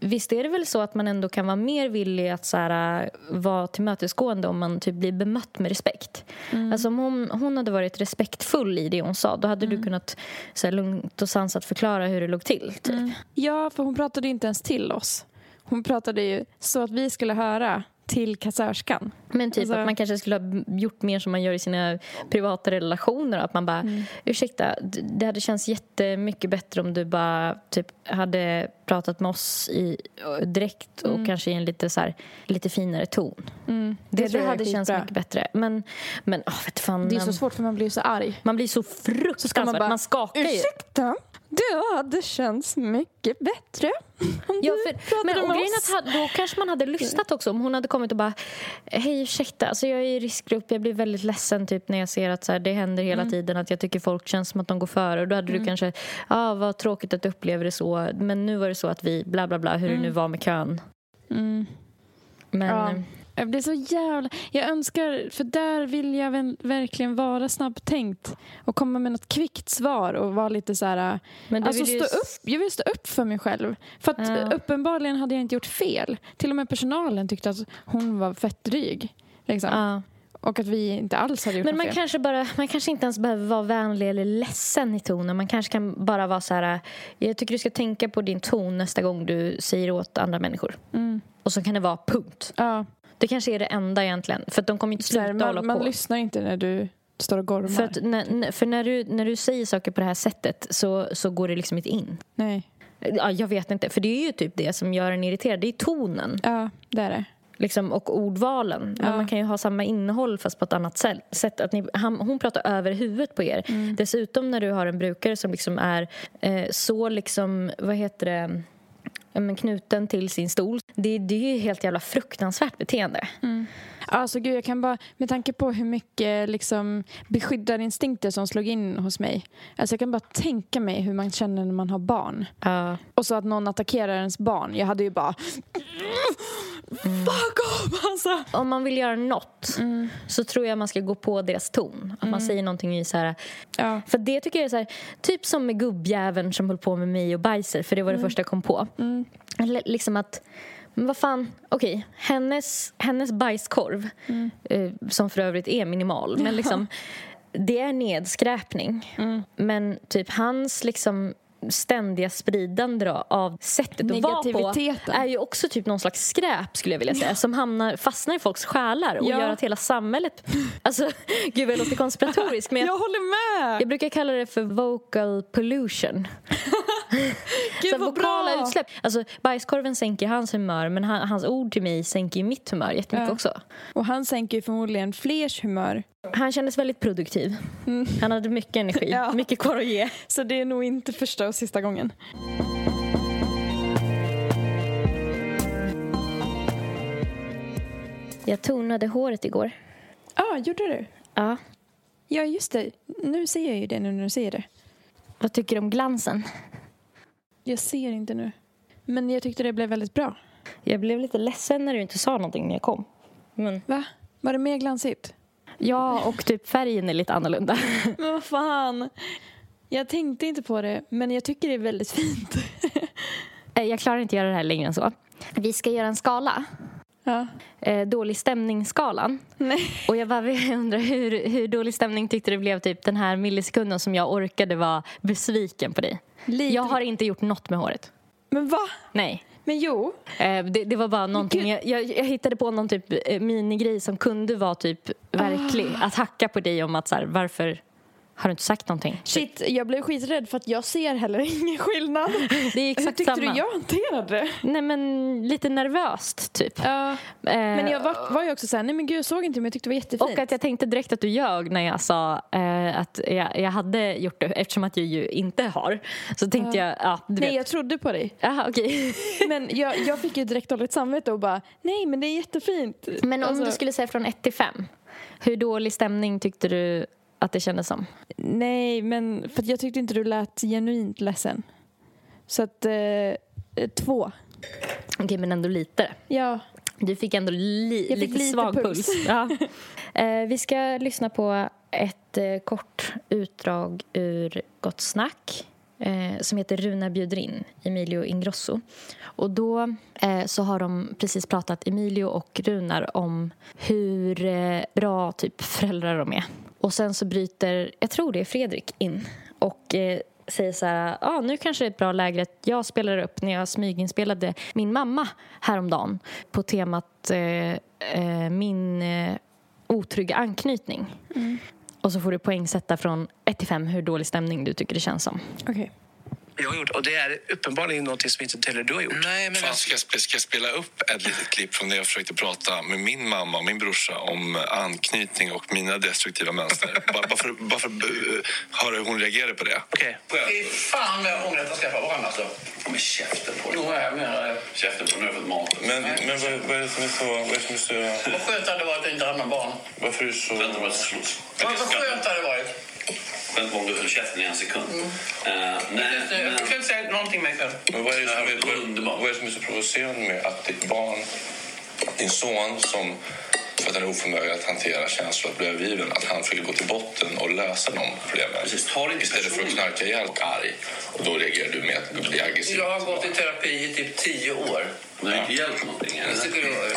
visst är det väl så att man ändå kan vara mer villig att så här, vara tillmötesgående om man typ blir bemött med respekt. Alltså om hon, hon hade varit respektfull i det hon sa då hade du kunnat så här, lugnt och sansat förklara hur det låg till. Typ. Ja, för hon pratade inte ens till oss. Hon pratade ju så att vi skulle höra till kassörskan. Men typ Alltså- att man kanske skulle ha gjort mer som man gör i sina privata relationer. Att man bara, ursäkta, d- det hade känts jättemycket bättre om du bara typ hade pratat med oss i, direkt och kanske i en lite, så här, lite finare ton. Det, det, jag är hade känts mycket bättre. Men, men oh, vet fan, Det är så svårt för man blir så arg. man blir så fruktansvärt, man man, bara, skakar ju. Ursäkta, det hade känts mycket bättre om Ja, för, men grejen oss. att då kanske man hade lyssnat också om hon hade kommit och bara Hej ursäkta, alltså jag är i riskgrupp, jag blir väldigt ledsen typ när jag ser att så här, det händer hela Mm. tiden att jag tycker folk känns som att de går före och då hade du kanske, ja ah, vad tråkigt att du upplever det så men nu var det så att vi bla bla bla hur det nu var med kön. Mm. Men Ja. Jag blir så jävla... Jag önskar, för där vill jag väl verkligen vara snabbtänkt och komma med något kvickt svar och vara lite så här... Men alltså ju stå s- upp, jag vill stå upp för mig själv. För att Ja. uppenbarligen hade jag inte gjort fel. Till och med personalen tyckte att hon var fett dryg. Liksom. ja. Och att vi inte alls hade gjort Men man fel. kanske, bara, man kanske inte ens behöver vara vänlig eller ledsen i tonen. Man kanske kan bara vara så här... Jag tycker du ska tänka på din ton nästa gång du säger åt andra människor. Mm. Och så kan det vara punkt. Ja, Det kanske är det enda egentligen. För att de kommer inte så här, sluta hålla man, man på. lyssnar inte när du står och gormar. För, att, när, för när, du, när du säger saker på det här sättet så, så går det liksom inte in. Nej. Ja, jag vet inte, för det är ju typ det som gör en irriterad. Det är tonen Ja, det är det. liksom, och ordvalen. Men Ja. man kan ju ha samma innehåll fast på ett annat sätt. sätt att ni, han, hon pratar över huvudet på er. Mm. Dessutom när du har en brukare som liksom är eh, så liksom, vad heter det, ja, men knuten till sin stol. Det, det är ju helt jävla fruktansvärt beteende. Mm. Alltså gud, jag kan bara, med tanke på hur mycket liksom, beskyddarinstinkter som slog in hos mig. Alltså jag kan bara tänka mig hur man känner när man har barn. Ja. Och så att någon attackerar ens barn. Jag hade ju bara... Fuck off alltså! om man vill göra något så tror jag man ska gå på deras ton. Att man säger någonting i så här... Ja. För det tycker jag är så här, typ som med gubbjäveln som höll på med mig och bajser, för det var det första jag kom på. Eller liksom att, men vad fan, okej, hennes, hennes bajskorv, eh, som för övrigt är minimal, men liksom, det är nedskräpning. Men typ hans liksom ständiga spridande då, av sättet att vara på är ju också typ någon slags skräp skulle jag vilja säga som hamnar, fastnar i folks själar och Ja. gör att hela samhället... Alltså, gud jag låter konspiratorisk men jag, Jag håller med! jag brukar kalla det för vocal pollution. Gud, så vokala bra. utsläpp. Alltså, bajskorven sänker hans humör men han, hans ord till mig sänker mitt humör jättemycket Ja. också. Och han sänker förmodligen flers humör. Han kändes väldigt produktiv. Han hade mycket energi, Mm. Ja. mycket kvar att ge. Så det är nog inte första och sista gången. Jag tonade håret igår. Ja, ah, gjorde du? Ja. Ja, just det. Nu ser jag ju det nu när du säger det. Vad tycker du om glansen? Jag ser inte nu. Men jag tyckte det blev väldigt bra. Jag blev lite ledsen när du inte sa någonting när jag kom. Men... Va? Var det mer glansigt? Ja, och typ färgen är lite annorlunda. Men vad fan. Jag tänkte inte på det, men jag tycker det är väldigt fint. Eh, jag klarar inte att göra det här längre än så. Vi ska göra en skala. ja. Eh, dålig stämning-skalan. Nej. Och jag bara undrar hur, hur dålig stämning tyckte det blev typ den här millisekunden som jag orkade vara besviken på dig. Lite. Jag har inte gjort något med håret. Men va? Nej. Men jo. Eh, det, det var bara någonting, jag, jag, jag hittade på någon typ eh, minigrej som kunde vara typ verklig. Att hacka på dig om att så här, varför har du inte sagt någonting? Shit, jag blev skiträdd för att jag ser heller ingen skillnad. Det är Hur exakt tyckte samma. du jag hanterade det? Nej men lite nervöst typ. Ja. Eh, Men jag var, var ju också såhär, nej men gud jag såg inte men jag tyckte det var jättefint. Och att jag tänkte direkt att du ljög när jag sa eh, att jag, jag hade gjort det eftersom att jag ju inte har. Så tänkte jag, ja du Nej vet. jag trodde på dig. Jaha okej. Men jag, jag fick ju direkt dåligt samvete och bara, nej men det är jättefint. Men om Alltså, du skulle säga från 1 till 5. Hur dålig stämning tyckte du att det kändes som? Nej men för jag tyckte inte du lät genuint ledsen. Så att, eh, två. Okej men ändå lite. Ja. Du fick ändå li, fick lite, lite svag puls. puls. Ja. eh, vi ska lyssna på ett eh, kort utdrag ur Gott snack eh, som heter Runa bjuder in, Emilio Ingrosso. Och då eh, så har de precis pratat, Emilio och Runar, om hur eh, bra typ föräldrar de är. Och sen så bryter, jag tror det är Fredrik, in och eh, säger så här, ah, nu kanske det är ett bra läge att jag spelar upp när jag smyginspelade min mamma häromdagen på temat eh, eh, min eh, otrygga anknytning. Och så får du poängsätta från 1 till 5 hur dålig stämning du tycker det känns som. Okej. Jag har gjort. Och det är uppenbarligen något som inte heller du har gjort. Nej, men jag ska, jag ska jag spela upp ett litet klipp från när jag försökte prata med min mamma och min brorsa om anknytning och mina destruktiva mönster. bara, bara för, bara för eh, höra hur hon reagerade på det. Okej. Fy fan vad jag ångrar att jag skaffade barn alltså. Med käften på Jo, jag menar det. Käften på nu har fått mat. Men, men vad, vad är det som är så... Vad är det som är så Vad skönt det hade varit att inte ha några barn. varför är du så... Vänta vad skönt det hade varit. Vänta om du höll käften i en sekund. Mm. Eh, nej, Jag men, kan inte säga någonting mer själv. Men vad är, det som är, vad, vad är det som är så provocerande med att ditt barn, din son som för att han är oförmögen att hantera känslor och bli övergiven, att han försöker gå till botten och lösa de problemen. Precis, ta Istället för att knarka ihjäl och arg. Och då reagerar du med att bli aggressiv. Jag har gått i terapi i typ tio år. men det har inte hjälpt någonting.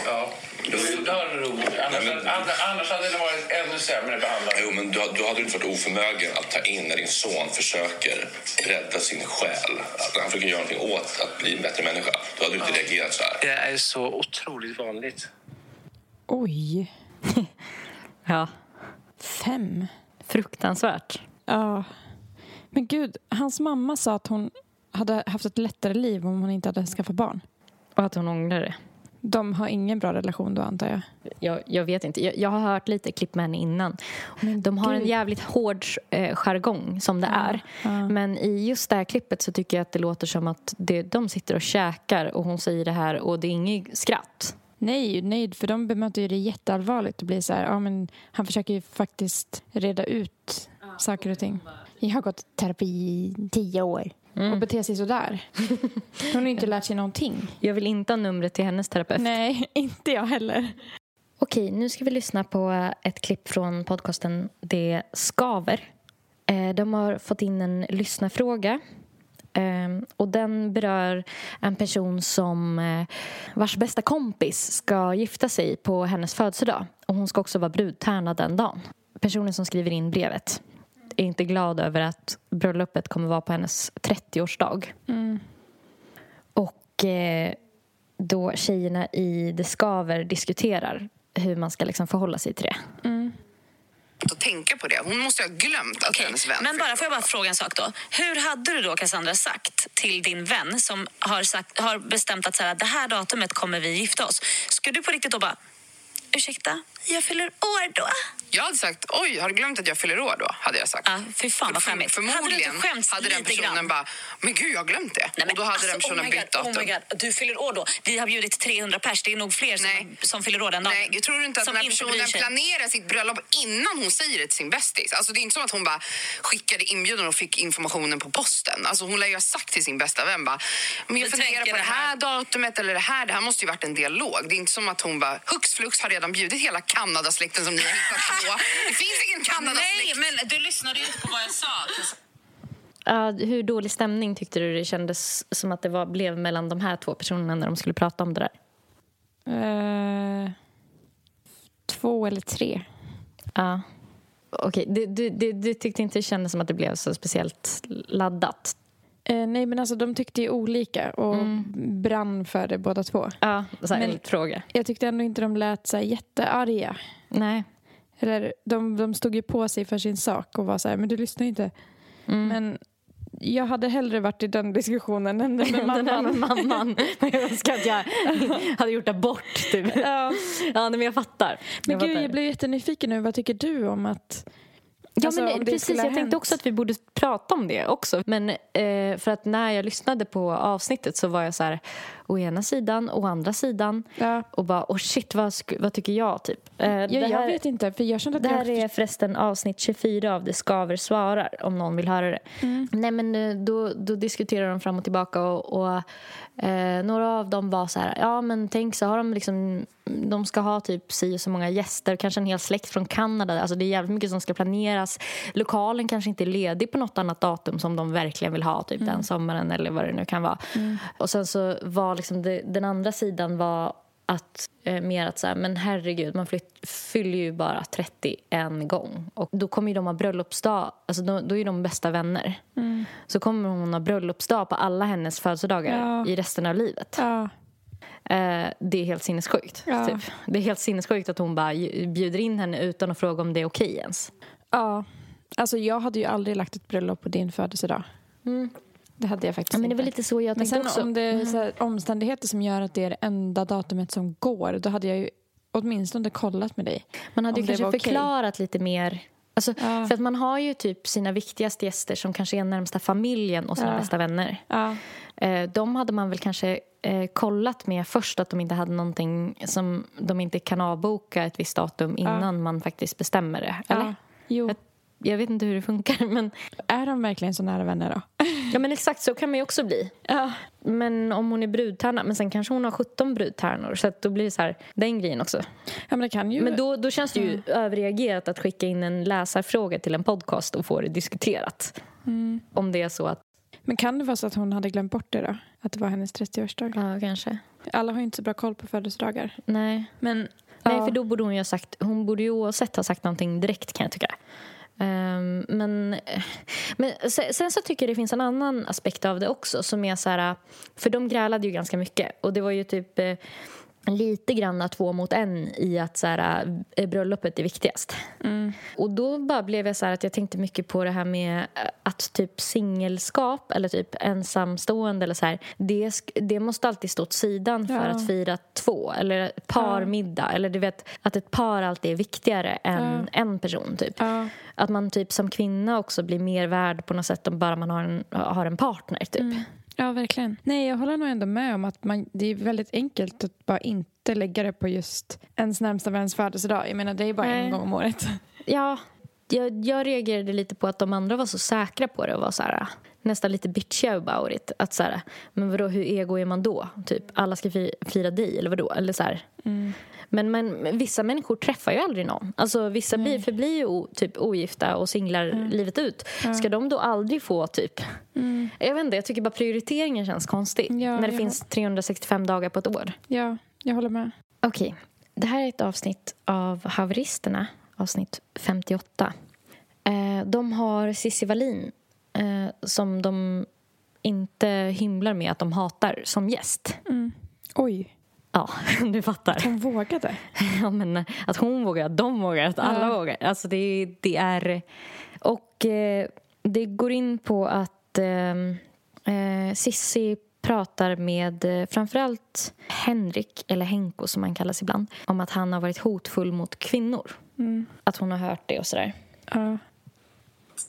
Ja. Roligt. Annars, Nej, men- annars, hade det varit ännu sämre behandlat. Jo, men du, du hade inte varit oförmögen att ta in när din son försöker rädda sin själ. Att han försöker göra någonting åt att bli en bättre människa. Då hade du inte reagerat så här. Det är så otroligt vanligt. Oj. Ja, Fem. fruktansvärt. Ja. Men gud, hans mamma sa att hon hade haft ett lättare liv om hon inte hade skaffat barn. Och att hon ångrar det. De har ingen bra relation då antar jag. Jag, jag vet inte. Jag, jag har hört lite klipp med henne innan. De har en gud. jävligt hård eh, jargong som det är. ja. Men i just det här klippet så tycker jag att det låter som att det, de sitter och käkar och hon säger det här och det är inget skratt. Nej, nej, för de bemöter ju det jätteallvarligt och blir så här, ja men han försöker ju faktiskt reda ut saker och ting. Jag har gått terapi i tio år och beter sig sådär. Hon har inte lärt sig någonting. Jag vill inte ha numret till hennes terapeut. Nej, inte jag heller. Okej, nu ska vi lyssna på ett klipp från podcasten Det skaver. Eh, De har fått in en lyssnarfråga. Eh, Och den berör en person som eh, vars bästa kompis ska gifta sig på hennes födelsedag. Och hon ska också vara brudtärna den dagen. Personen som skriver in brevet är inte glad över att bröllopet kommer vara på hennes 30-årsdag. Och eh, då tjejerna i Det skaver diskuterar hur man ska liksom förhålla sig till det. Att tänka på det. Hon måste ha glömt att hennes vän Men bara, får jag bara fråga en sak då? Hur hade du då, Cassandra, sagt till din vän som har, sagt, har bestämt att så här, det här datumet kommer vi gifta oss? Skulle du på riktigt då bara, ursäkta, jag fyller år då? Jag hade sagt, oj, har du glömt att jag fyller år då? Hade jag sagt. Ja, fy fan vad För- skämmigt. Förmodligen Hade du hade den personen grann? bara, men gud jag har glömt det. Nej, men och då hade alltså, den personen oh my bytt God, datum. Oh my God, du fyller år då. Vi har bjudit 300 pers. Det är nog fler som, Nej. som fyller år den dagen. Nej, jag tror inte att som den här personen planerar sitt bröllop innan hon säger det till sin bästis. Alltså det är inte som att hon bara skickade inbjudan och fick informationen på posten. Alltså hon lär ju ha sagt till sin bästa vän bara, men jag funderar på det det här- här datumet eller det här. Det här måste ju varit en dialog. Det är inte som att hon bara, hux flux har redan bjudit hela Kanadasläkten som ni har hittat på. Det finns ingen Kanadasläkt. Nej, men du lyssnade ju inte på vad jag sa. Ja, hur dålig stämning tyckte du det kändes som att det var, blev mellan de här två personerna när de skulle prata om det där? Eh, två eller tre. Ja. Okej, du, du, du, du tyckte inte det kändes som att det blev så speciellt laddat? Eh, nej, men alltså de tyckte ju olika och brann för det båda två. Ja, så här Men- en fråga. Jag tyckte ändå inte de lät så här jättearga. Nej. Eller, de, de stod ju på sig för sin sak och var så här, men du lyssnar ju inte. Men jag hade hellre varit i den diskussionen än den med Den där med mamman. mamman. Jag önskar att jag hade gjort abort, typ. Ja. Ja, men jag fattar. Men gud, fattar. jag blev jättenyfiken nu. Vad tycker du om att... Ja, Alltså, men det precis. Jag tänkte hänt. också att vi borde prata om det också. Men eh, för att när jag lyssnade på avsnittet så var jag så här, å ena sidan, å andra sidan. Ja. Och bara, oh shit, vad, vad tycker jag? Typ. Eh, Ja, jag här, vet inte, för jag kände att det här jag... är förresten avsnitt 24 av Det skaver svarar, om någon vill höra det. Mm. Nej, men eh, då, då diskuterar de fram och tillbaka och, och eh, några av dem var så här, ja men tänk så har de liksom, de ska ha typ si och så många gäster, kanske en hel släkt från Kanada. Alltså det är jävligt mycket som ska planeras. Lokalen kanske inte är ledig på något annat datum som de verkligen vill ha, typ den sommaren eller vad det nu kan vara. Och sen så var liksom det, den andra sidan var att eh, mer att så här, men herregud, man flytt, fyller ju bara 30 en gång. Och då kommer ju de ha bröllopsdag, alltså då, då är de bästa vänner. Så kommer hon ha bröllopsdag på alla hennes födelsedagar Ja. i resten av livet. Ja, det är helt sinnessjukt. Ja. Typ. Det är helt sinnessjukt att hon bara ju- bjuder in henne utan att fråga om det är okej ens. ja. Alltså jag hade ju aldrig lagt ett bröllop på din födelsedag. Det hade jag faktiskt Ja, men det var lite så jag Men tänkte sen också. om det är här, omständigheter som gör att det är det enda datumet som går, då hade jag ju åtminstone kollat med dig. Man hade ju kanske förklarat lite mer. Alltså, Ja. För att man har ju typ sina viktigaste gäster som kanske är närmsta familjen och sina Ja. bästa vänner. Ja, Eh, de hade man väl kanske eh, kollat med först att de inte hade någonting som de inte kan avboka ett visst datum innan man faktiskt bestämmer det. Eller? Jo. Jag, vet inte hur det funkar men, Är de verkligen så nära vänner då? ja, men exakt så kan man ju också bli. Ja. Men om hon är brudtärna, men sen kanske hon har 17 brudtärnor så då blir det så här, den grejen också. ja men det kan ju... Men då, då känns det ju överreagerat att skicka in en läsarfråga till en podcast och få det diskuterat. Om det är så att, Men kan det vara så att hon hade glömt bort det då? Att det var hennes 30-årsdag? ja kanske. Alla har ju inte så bra koll på födelsedagar. Nej. Men Nej, för då borde hon ju ha sagt, hon borde ju oavsett ha sagt någonting direkt kan jag tycka. Ehm, men eh, men sen, sen så tycker jag det finns en annan aspekt av det också som är så här, för de grälade ju ganska mycket och det var ju typ eh, lite grann två mot en i att så här, eh, bröllopet är viktigast. Och då bara blev jag så här att jag tänkte mycket på det här med eh, att typ singelskap eller typ ensamstående eller så här, det, det måste alltid stå åt sidan för Ja. att fira två eller parmiddag eller du vet att ett par alltid är viktigare än en person typ. Ja. Att man typ som kvinna också blir mer värd på något sätt om bara man har en, har en partner typ. Ja, verkligen. Nej, jag håller nog ändå med om att man, det är väldigt enkelt att bara inte lägga det på just ens närmsta väns födelsedag. Jag menar, det är bara Nej. en gång om året. Ja, jag, jag reagerade lite på att de andra var så säkra på det och var så här, nästan lite bitchiga about it. Att så här, men vadå, hur ego är man då? Typ, alla ska fi- fira dig eller vadå? Eller så här. Men, men vissa människor träffar ju aldrig någon. Alltså, vissa blir, förblir ju o, typ ogifta och singlar livet ut. Ska de då aldrig få typ... Jag vet inte, jag tycker bara prioriteringen känns konstig. Ja, när det jag- finns 365 dagar på ett år. Ja, jag håller med. Okej, det här är ett avsnitt av Haveristerna, avsnitt 58. Eh, de har Cissi Wallin eh, som de inte hymlar med att de hatar som gäst. Oj. Ja, du fattar. Hon vågade. Ja, men att hon vågar, att de vågar, att alla Ja. vågar. Alltså det, det är... Och eh, det går in på att eh, eh, Sissi pratar med eh, framförallt Henrik, eller Henko som han kallas ibland, om att han har varit hotfull mot kvinnor. Att hon har hört det och sådär. Ja.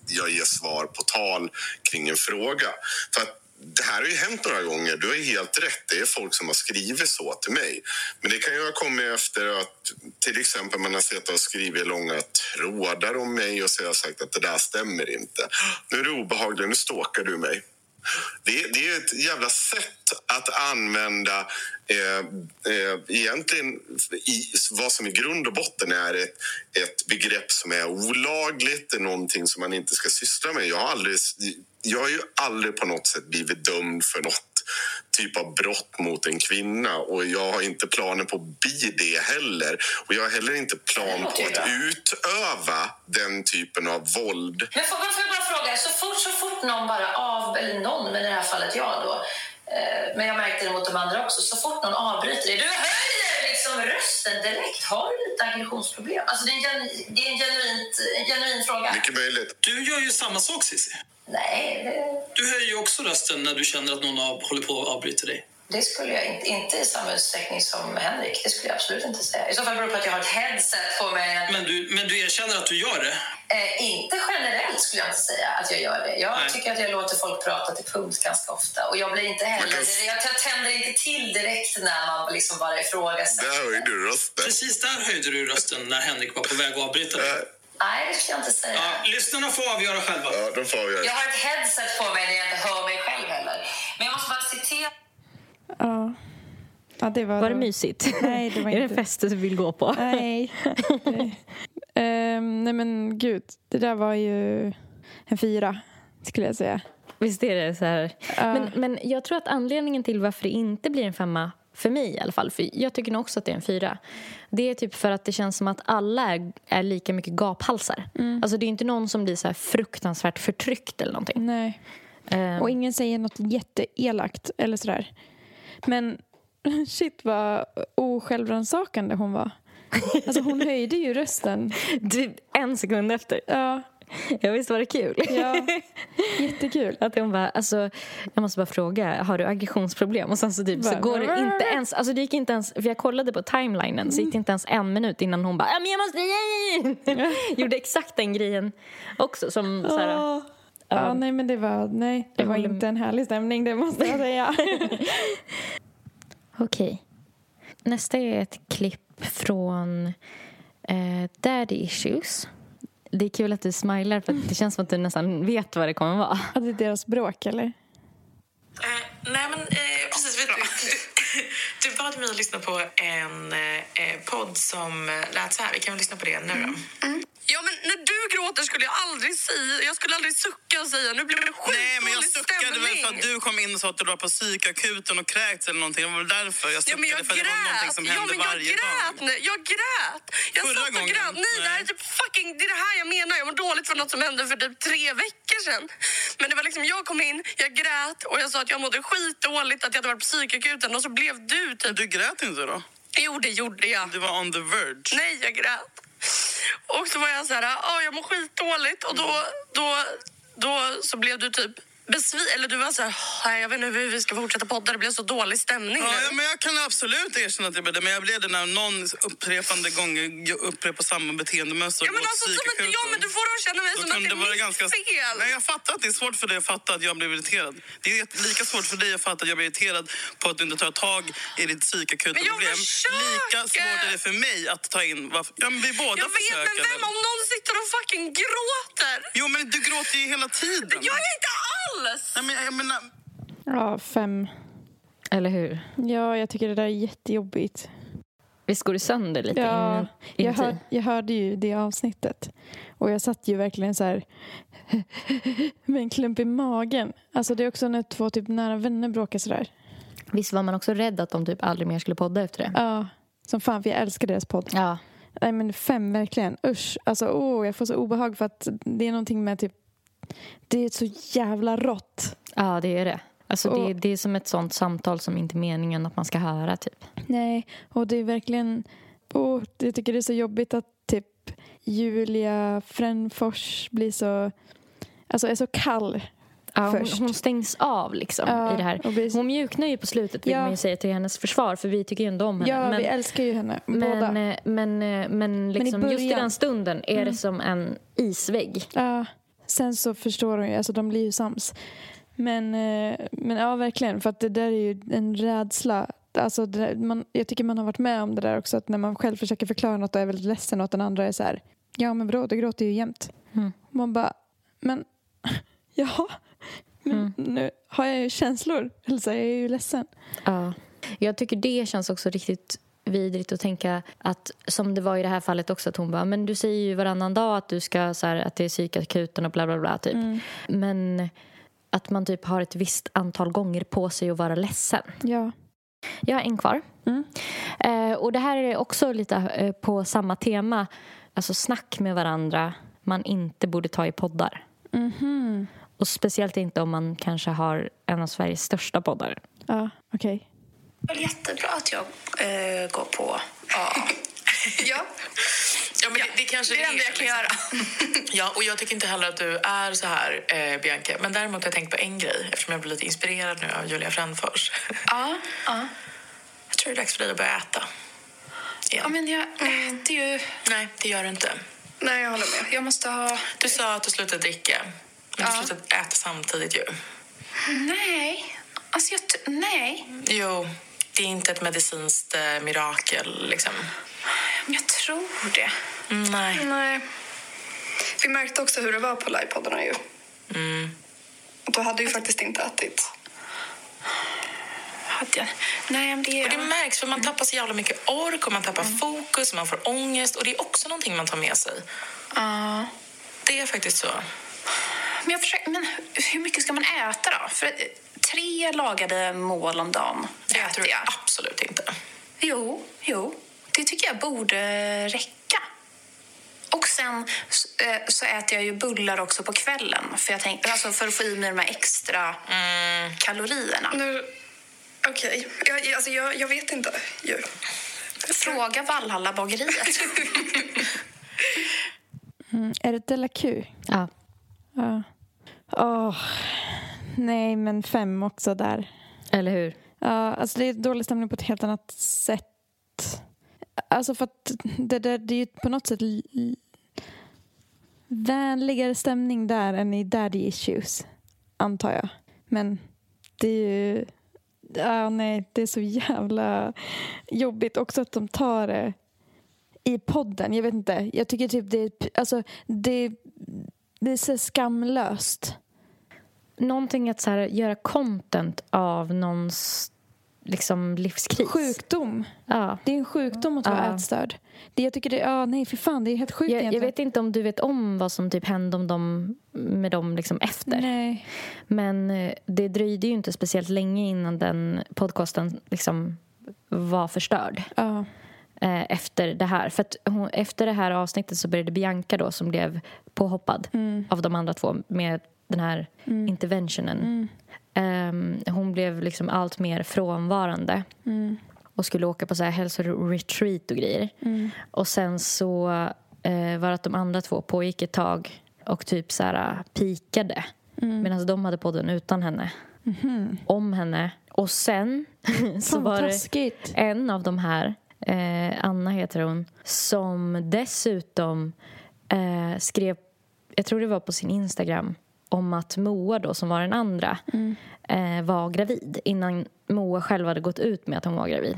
jag ger svar på tal kring en fråga. För att det här har ju hänt några gånger. Du har helt rätt. Det är folk som har skrivit så till mig. Men det kan ju ha kommit efter att till exempel man har sett och skrivit långa trådar om mig och så har jag sagt att det där stämmer inte. Nu är det obehagligt, nu stalkar du mig. Det, det är ett jävla sätt att använda eh, eh, egentligen i, vad som i grund och botten är ett, ett begrepp som är olagligt, det är någonting som man inte ska syssla med. Jag har, aldrig, jag har ju aldrig på något sätt blivit dömd för något typ av brott mot en kvinna och jag har inte planer på att bli det heller. Och jag har heller inte plan på att utöva den typen av våld. Men får, får jag bara fråga, så fort, så fort någon bara av, eller någon, men i det här fallet jag då, eh, men jag märkte det mot de andra också, så fort någon avbryter dig, du höjer liksom rösten direkt. Har du lite aggressionsproblem? Alltså det är en, det är en, genuint, en genuin fråga. Mycket möjligt. Du gör ju samma sak, Cissi. Nej, det, Du höjer ju också rösten när du känner att någon håller på att avbryta dig. det skulle jag inte, inte i samma utsträckning som Henrik. Det skulle jag absolut inte säga. I så fall beror det på att jag har ett headset på mig. Men du, men du erkänner att du gör det? Eh, inte generellt skulle jag inte säga att jag gör det. Jag Nej. tycker att jag låter folk prata till punkt ganska ofta. Och jag blir inte heller... kan- Jag, jag tänder inte till direkt när man liksom bara ifrågasätter. Där höjde du rösten. Precis där höjde du rösten när Henrik var på väg att avbryta dig. Nej, det skulle jag inte säga. Ja, lyssnarna får avgöra själva. Ja, de får avgöra. Jag har ett headset på mig när jag inte hör mig själv heller. Men jag måste bara citera... Ja. ja, det var... Var det mysigt? Nej, det var Är det inte- en fest du vill gå på? Nej. nej. Ehm, nej men gud, det där var ju en fyra skulle jag säga. Visst är det så här. Ja. Men, men jag tror att anledningen till varför det inte blir en femma för mig i alla fall, för jag tycker nog också att det är en fyra. Det är typ för att det känns som att alla är, är lika mycket gaphalsar. Alltså det är inte någon som blir så fruktansvärt förtryckt eller någonting. Nej. Ehm, Och ingen säger något jätteelakt eller sådär. Men shit vad osjälvrannsakande hon var. Alltså hon höjde ju rösten. typ en sekund efter. Ja, Ja, visst var det kul? ja. jättekul. Att hon bara, alltså, jag måste bara fråga, har du aggressionsproblem? Och sen så, typ, så Bara, går det inte ens, alltså det gick inte ens, för jag kollade på timelinen så gick det inte ens en minut innan hon bara, ja men jag måste, gjorde exakt den grejen också som så här, Åh. Ja, nej men det var, nej, det var inte en härlig stämning, det måste jag säga. Okej. Nästa är ett klipp från eh, Daddy Issues. Det är kul att du smilar för att det känns som att du nästan vet vad det kommer vara. Ja, det är deras bråk, eller? Eh, nej, men eh, precis. Vet du, du, bad mig att lyssna på en eh, podd som eh, lät så här. Vi kan väl lyssna på det nu då. Ja, men när du gråter skulle jag aldrig säga, jag skulle aldrig sucka och säga nu blir det skitdålig Nej, men jag suckade väl stämning. för att du kom in och sa att du var på psykakuten och kräkts eller någonting. Det var väl därför jag Ja, suckade, men jag för det var någonting grät. som Ja, hände men jag varje grät. dag. nu. Jag grät. Jag Förra satt och gången, grät. Nej, det här är nej. typ fucking... Det är det här jag menar. Jag mår dåligt för något som hände för typ tre veckor sedan. Men det var liksom, jag kom in, jag grät och jag sa att jag mådde skitdåligt, att jag hade varit på psykakuten och så blev du typ... Men du grät inte då? Jo, det gjorde jag. Du var on the verge. Nej, jag grät. Och så var jag så här, ah, jag mår skitdåligt. Och då, då, då så blev du typ besviken. Eller du var så här, jag vet inte hur vi ska fortsätta podda. Det blev så dålig stämning Ja, men jag kan absolut erkänna att jag blev det. Men jag blev det när någon upprepande gånger upprepar samma beteendemönster Ja, men alltså, som att, ja, men du får att känna mig Då som att det är ganska... mitt fel. Nej, jag fattar att det är svårt för dig att fatta att jag blev irriterad. Det är lika svårt för dig att fatta att jag blir irriterad på att du inte tar tag i ditt psykakuta Men jag problem. försöker! Lika svårt är det för mig att ta in varför... Ja, men vi båda Jag vet, försöker. men vem om någon sitter och fucking gråter? Jo, men du gråter ju hela tiden. Jag är inte alls! Nej, men jag menar... Ja, fem. Eller hur? Ja, jag tycker det där är jättejobbigt. Visst går det sönder lite Ja, in, jag, hör, jag hörde ju det avsnittet. Och jag satt ju verkligen så här med en klump i magen. Alltså det är också när två typ nära vänner bråkar sådär. Visst var man också rädd att de typ aldrig mer skulle podda efter det? Ja, som fan för jag älskar deras podd. Ja. Nej men fem verkligen. Usch. Alltså åh, jag får så obehag för att det är någonting med typ det är så jävla rått. Ja, det är det. Alltså Och- det, det är som ett sånt samtal som inte är meningen att man ska höra typ. Nej, och det är verkligen... Och jag tycker det är så jobbigt att typ Julia Fränfors blir så... Alltså är så kall Ja, hon, först. hon stängs av liksom Ja, i det här. vi- Hon mjuknar ju på slutet vill Ja. man ju säga till hennes försvar för vi tycker ju ändå om henne. Ja, men, vi älskar ju henne båda. men, eh, men, eh, men liksom just i början- den stunden är Mm. det som en isvägg. Ja, sen så förstår hon ju, alltså de blir ju sams. Men, eh, men ja, verkligen, för att det där är ju en rädsla. Alltså där, man, jag tycker man har varit med om det där också, att när man själv försöker förklara något och är väldigt ledsen och att den andra är så här, ja men vadå, du gråter ju jämt. Mm. Man bara, men ja, men Mm. nu har jag ju känslor, eller så är jag ju ledsen. Ja. Jag tycker det känns också riktigt vidrigt att tänka att som det var i det här fallet också att hon bara men du säger ju varannan dag att du ska så här, att det är psykakuten och bla bla bla typ. Mm. Men att man typ har ett visst antal gånger på sig att vara ledsen. Ja. Jag har en kvar. Mm. Eh, och det här är också lite eh, på samma tema. Alltså snack med varandra man inte borde ta i poddar. Mhm. Och speciellt inte om man kanske har en av Sveriges största poddar. Ja, okej. Väl jättebra att jag eh, går på AA. Ja. Ja, men det, det, kanske det är det enda jag kan göra. Ja, och jag tycker inte heller att du är så här, eh, Bianca. Men däremot har jag tänkt på en grej eftersom jag blir lite inspirerad nu av Julia Fränfors. Ja, ja. Jag tror det är dags för dig att börja äta. ja, men jag äter ju... Nej, det gör du inte. Nej, jag håller med. Jag måste ha... Du sa att du slutade dricka, men Ja. du slutade äta samtidigt ju. Nej. Alltså, jag... Nej. Jo, det är inte ett medicinskt eh, mirakel liksom. Jag tror det. Nej. Nej. Vi märkte också hur det var på livepoddarna ju. Mm. Du hade ju faktiskt inte ätit. Hade jag? Nej, men det... Och det märks för man tappar så jävla mycket ork och man tappar fokus och man får ångest och det är också någonting man tar med sig. Ja. Det är faktiskt så. Men, jag försöker, men hur mycket ska man äta då? För tre lagade mål om dagen Det äter tror jag. absolut inte. Jo, jo. Det tycker jag borde räcka. Och sen eh, så äter jag ju bullar också på kvällen för, jag tänk, alltså för att få i mig de här extra kalorierna. Nu, Okej, jag, alltså jag, jag vet inte ju. Fråga Valhalla bageriet. Mm. Är det Della Q? Ja. Ja. Åh, nej, men fem också där. Eller hur? Ja, alltså det är dålig stämning på ett helt annat sätt. Alltså för att det, där, det är ju på något sätt vänligare stämning där än i Daddy Issues, antar jag. Men det är ju... Ja, nej, det är så jävla jobbigt också att de tar det i podden. Jag vet inte. Jag tycker typ det är... Alltså, det, det är så skamlöst. Någonting att så här, göra content av någons liksom, livskris. Sjukdom. Ja. Det är en sjukdom att vara Ja. ätstörd. Det jag tycker det, ja nej för fan det är helt sjukt Jag, jag vet inte om du vet om vad som typ hände om dem, med dem liksom efter. Nej. Men eh, det dröjde ju inte speciellt länge innan den podcasten liksom var förstörd. Ja. eh, Efter det här. För hon, efter det här avsnittet så började Bianca då som blev påhoppad Mm. av de andra två med den här Mm. interventionen. Mm. Ehm, hon blev liksom allt mer frånvarande Mm. och skulle åka på så här hälsoretreat och grejer. Mm. Och sen så eh, var det att de andra två pågick ett tag och typ så här uh, pikade. Mm. Medan de hade podden utan henne. Mhm. Om henne. Och sen så var det en av de här, eh, Anna heter hon, som dessutom eh, skrev, jag tror det var på sin Instagram, om att Moa då, som var den andra, Mm. eh, var gravid innan Moa själv hade gått ut med att hon var gravid.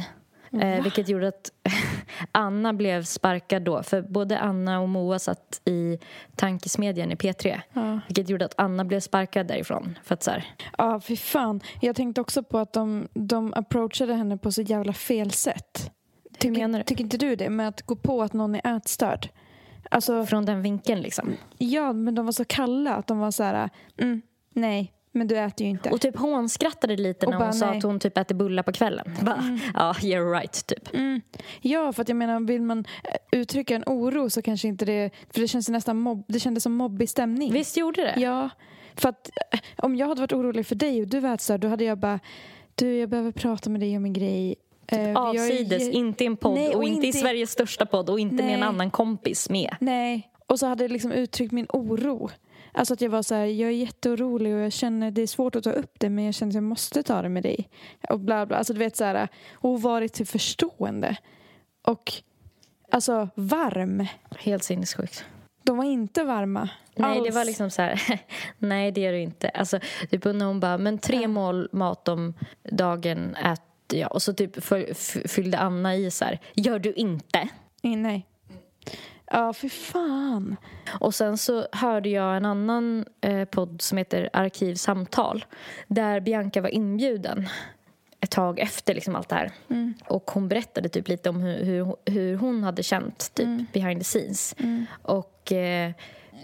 Eh, Va? vilket gjorde att Anna blev sparkad då. För både Anna och Moa satt i tankesmedjan i P3. Ja. Vilket gjorde att Anna blev sparkad därifrån. För att så här, Ja, fy fan. Jag tänkte också på att de, de approachade henne på så jävla fel sätt. Tycker, tycker inte du det? Med att gå på att någon är ätstörd. Alltså, från den vinkeln liksom. ja, men de var så kalla att de var så här, mm, nej, men du äter ju inte. Och typ hånskrattade lite Och när bara, hon sa nej. att hon typ äter bullar på kvällen. Bara, Ja, you're right, typ. Mm. Ja, för att jag menar, vill man eh, uttrycka en oro så kanske inte det... För det känns ju nästan mobb, det kändes som mobbig stämning. Visst gjorde det? Ja, För att eh, om jag hade varit orolig för dig och du var ätstörd då hade jag bara du jag behöver prata med dig om en grej. Eh, jag är Avsides, ge- inte i en podd Nej, och, inte i Sveriges största podd och inte med en Nej. annan kompis med. Nej, och så hade jag liksom uttryckt min oro. Alltså att jag var så här, jag är jätteorolig och jag känner det är svårt att ta upp det men jag känner att jag måste ta det med dig. Och bla bla. Alltså du vet så här, och varit till förstående. Och alltså varm. Helt sinnessjukt. De var inte varma. Nej, det alls. var liksom så här, nej det är du inte. Alltså, typ när hon bara, men tre mål mat om dagen äter jag. Och så typ för, fyllde Anna i så här, gör du inte? Nej. Ja, för fan. Och sen så hörde jag en annan eh, podd som heter Arkivsamtal där Bianca var inbjuden ett tag efter liksom allt det här. Mm. Och hon berättade typ lite om hur, hur, hur hon hade känt typ Mm. behind the scenes. Och eh,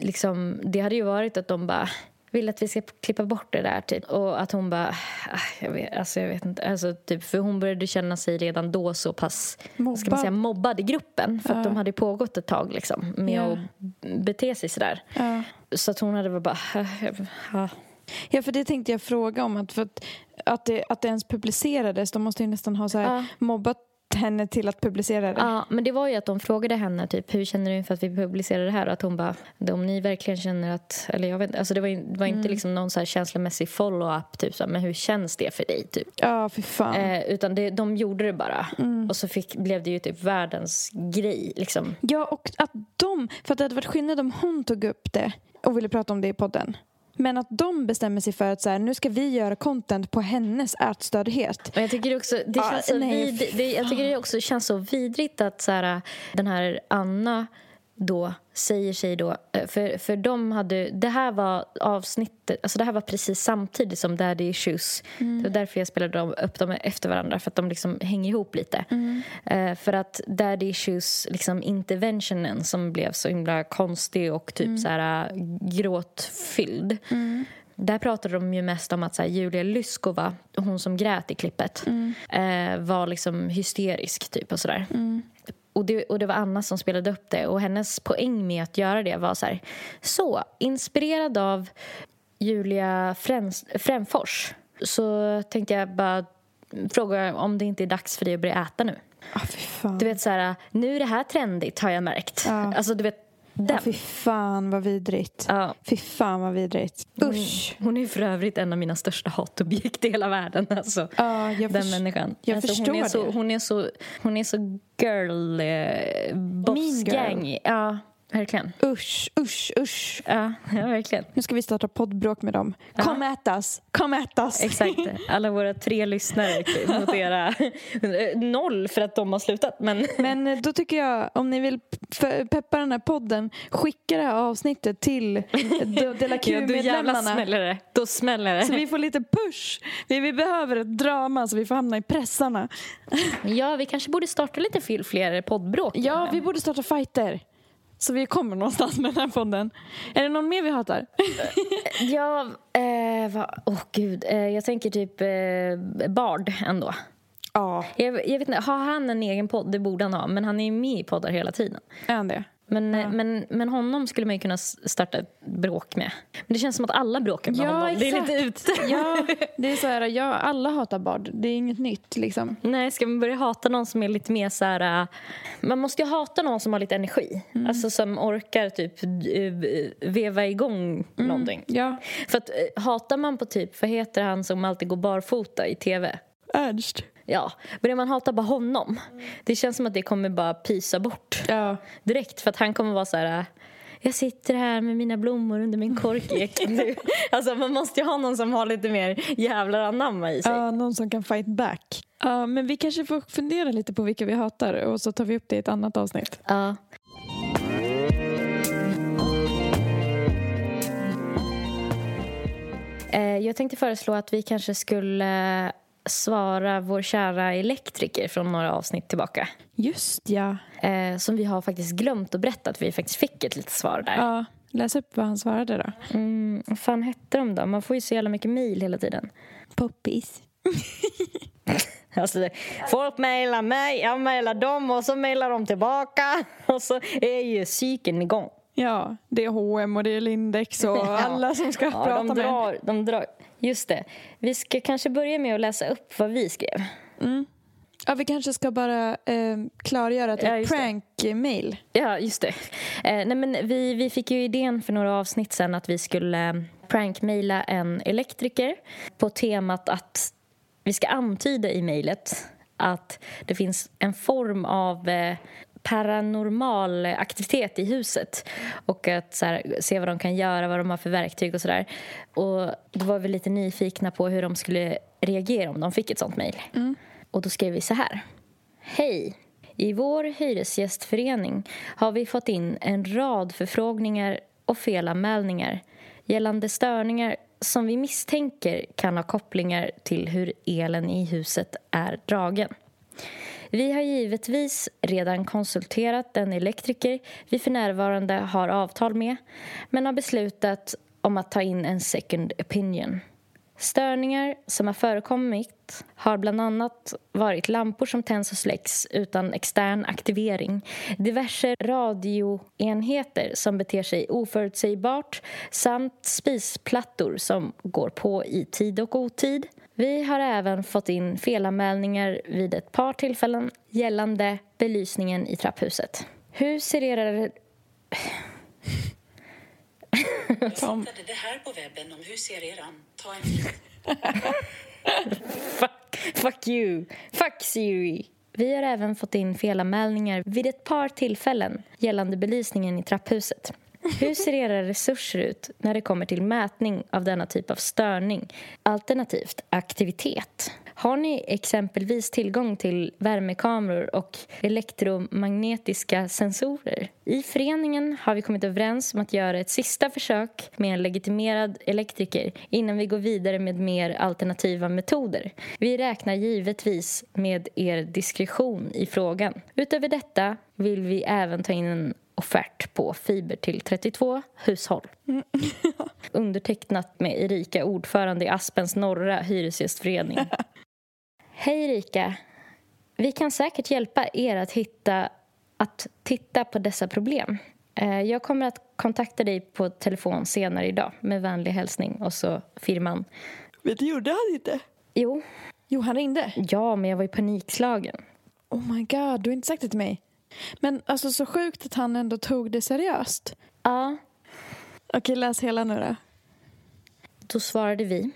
liksom, det hade ju varit att de bara vill att vi ska klippa bort det där typ. Och att hon bara, "Ah, jag vet, alltså jag vet inte. Alltså, typ, för hon började känna sig redan då så pass, vad ska man Mobbad. säga, mobbad i gruppen. För att Ja. de hade pågått ett tag liksom med Ja. att bete sig sådär. Ja. Så att hon hade bara, "Ah, ja. Ja, för det tänkte jag fråga om. Att, för att, att, det, att det ens publicerades, de måste ju nästan ha så här, Ja. mobbat henne till att publicera det. Ja, men det var ju att de frågade henne typ hur känner du inför att vi publicerar det här och att hon bara om ni verkligen känner att eller jag vet alltså det var, det var inte Mm. liksom någon så här känslomässig follow-up typ så här, men hur känns det för dig typ Ja, för fan. eh, utan det, de gjorde det bara Mm. och så fick, blev det ju typ världens grej liksom Ja, och att de... För att det hade varit skillnad om hon tog upp det och ville prata om det i podden. Men att de bestämmer sig för att så här, nu ska vi göra content på hennes ätstördhet. Men jag tycker också, det Ja, känns så nej, vid, det, jag tycker det också känns så vidrigt att så här, den här Anna då säger sig då... eh, För, för de hade... Det här var avsnittet... Alltså det här var precis samtidigt som Daddy Issues. Mm. Det var därför jag spelade dem, upp dem efter varandra, för att de liksom hänger ihop lite. Eh, för att Daddy Issues liksom interventionen som blev så himla konstig och typ så här äh, gråtfylld. Där pratade de ju mest om att så här, Julia Lyskova, hon som grät i klippet, eh, var liksom hysterisk typ och sådär. Och det, och det var Anna som spelade upp det och hennes poäng med att göra det var så här, så inspirerad av Julia Fräns, Fränfors så tänkte jag bara fråga om det inte är dags för dig att börja äta nu. Du vet så här, nu är det här trendigt har jag märkt. Ja. Alltså du vet, den. Ja, fy fan vad vidrigt. Ja. Fy fan vad vidrigt. Usch. Hon är för övrigt en av mina största hatobjekt i hela världen. Alltså. Ja, jag Den människan. jag alltså, förstår hon är, så, det. hon är så Hon är så girl... Eh, boss girl. gang. Ja, verkligen. Usch, usch, usch. Ja, ja, verkligen. Nu ska vi starta poddbråk med dem. Kom ätas, kom ätas. Exakt. Alla våra tre lyssnare mot era... Noll för att de har slutat, men... Men eh, då tycker jag, om ni vill pe- peppa den här podden, skicka det här avsnittet till De- Dela Ja, då Q-medlemmarna. smäller det. Då smäller det. Så vi får lite push. Vi, vi behöver ett drama så vi får hamna i pressarna. Ja, vi kanske borde starta lite fler poddbråk. Ja, vi borde starta fighter. Så vi kommer någonstans med den här podden. Är det någon mer vi hatar? Ja, eh. Åh gud. Eh, jag tänker typ eh, Bard ändå. Ja. Jag, jag vet inte, har han en egen podd? Det borde han ha. Men han är ju med i poddar hela tiden. Är han det? Men, eh, men, men honom skulle man ju kunna starta ett bråk med. Men det känns som att alla bråkar med honom. Det är lite ute. Ja, det är så här, ja, alla hatar Bard. Det är inget nytt liksom. Nej, ska man börja hata någon som är lite mer så här... äh, Man måste ju hata någon som har lite energi. Mm. Alltså som orkar typ äh, veva igång någonting. Mm. Ja. För att äh, hatar man på typ, vad heter han som alltid går barfota i tv? Ernst. Ja, börjar man hata bara honom, det känns som att det kommer bara pysa bort Ja. direkt. För att han kommer vara så här... äh, Jag sitter här med mina blommor under min korkek. nu." alltså man måste ju ha någon som har lite mer jävlar anamma i sig. Ja, någon som kan fight back. Ja, men vi kanske får fundera lite på vilka vi hatar och så tar vi upp det i ett annat avsnitt. Ja. Eh, Jag tänkte föreslå att vi kanske skulle svara vår kära elektriker från några avsnitt tillbaka. Just ja. Eh, som vi har faktiskt glömt att berätta att vi faktiskt fick ett litet svar där. Ja, läs upp vad han svarade då. Mm, vad fan hette de då? Man får ju så jävla mycket mejl hela tiden. Poppis. Alltså, folk mejlar mig, jag mejlar dem och så mejlar de tillbaka. Och så är ju cykeln igång. Ja, det är H&M och det är Lindex och alla som ska ja, prata de med drar, de drar. Just det. Vi ska kanske börja med att läsa upp vad vi skrev. Mm. Ja, vi kanske ska bara eh, klargöra att det Ja, är det. prank-mail. Ja, just det. Eh, nej, men vi, vi fick ju idén för några avsnitt sen att vi skulle eh, prankmaila en elektriker på temat att vi ska antyda i mejlet att det finns en form av eh, paranormal aktivitet i huset och att här, se vad de kan göra, vad de har för verktyg och sådär. Och då var vi lite nyfikna på hur de skulle reagera om de fick ett sånt mejl. Och då skrev vi så här. Hej! I vår hyresgästförening har vi fått in en rad förfrågningar och felanmälningar gällande störningar som vi misstänker kan ha kopplingar till hur elen i huset är dragen. Vi har givetvis redan konsulterat den elektriker vi för närvarande har avtal med men har beslutat om att ta in en second opinion. Störningar som har förekommit har bland annat varit lampor som tänds och släcks utan extern aktivering diverse radioenheter som beter sig oförutsägbart samt spisplattor som går på i tid och otid. Vi har även fått in felanmälningar vid ett par tillfällen gällande belysningen i trapphuset. Hur ser era... Tom. det här på webben om hur ser eran? Ta en Fuck, fuck you. Fuck Siri. Vi har även fått in felanmälningar vid ett par tillfällen gällande belysningen i trapphuset. Hur ser era resurser ut när det kommer till mätning av denna typ av störning alternativt aktivitet? Har ni exempelvis tillgång till värmekameror och elektromagnetiska sensorer? I föreningen har vi kommit överens om att göra ett sista försök med en legitimerad elektriker innan vi går vidare med mer alternativa metoder. Vi räknar givetvis med er diskretion i frågan. Utöver detta vill vi även ta in en offert på fiber till 32 hushåll. Undertecknat med Erika, ordförande i Aspens norra hyresgästförening. Hej Erika. Vi kan säkert hjälpa er att hitta att titta på dessa problem. Eh, Jag kommer att kontakta dig på telefon senare idag med vänlig hälsning och så firman. Men det gjorde han inte. Jo. Jo, han ringde. Ja, men jag var ju panikslagen. Oh my god, du har inte sagt det till mig. Men alltså så sjukt att han ändå tog det seriöst. Ja. Okej, läs hela nu då. Då svarade vi.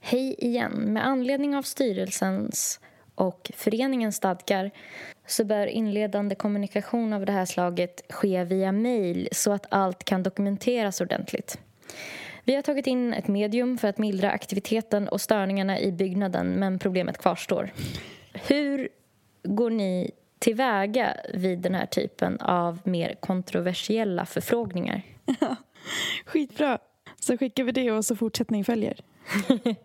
Hej igen. Med anledning av styrelsens och föreningens stadgar så bör inledande kommunikation av det här slaget ske via mejl så att allt kan dokumenteras ordentligt. Vi har tagit in ett medium för att mildra aktiviteten och störningarna i byggnaden men problemet kvarstår. Hur går ni tillväga vid den här typen av mer kontroversiella förfrågningar? Skitbra. Så skickar vi det och så fortsättning följer.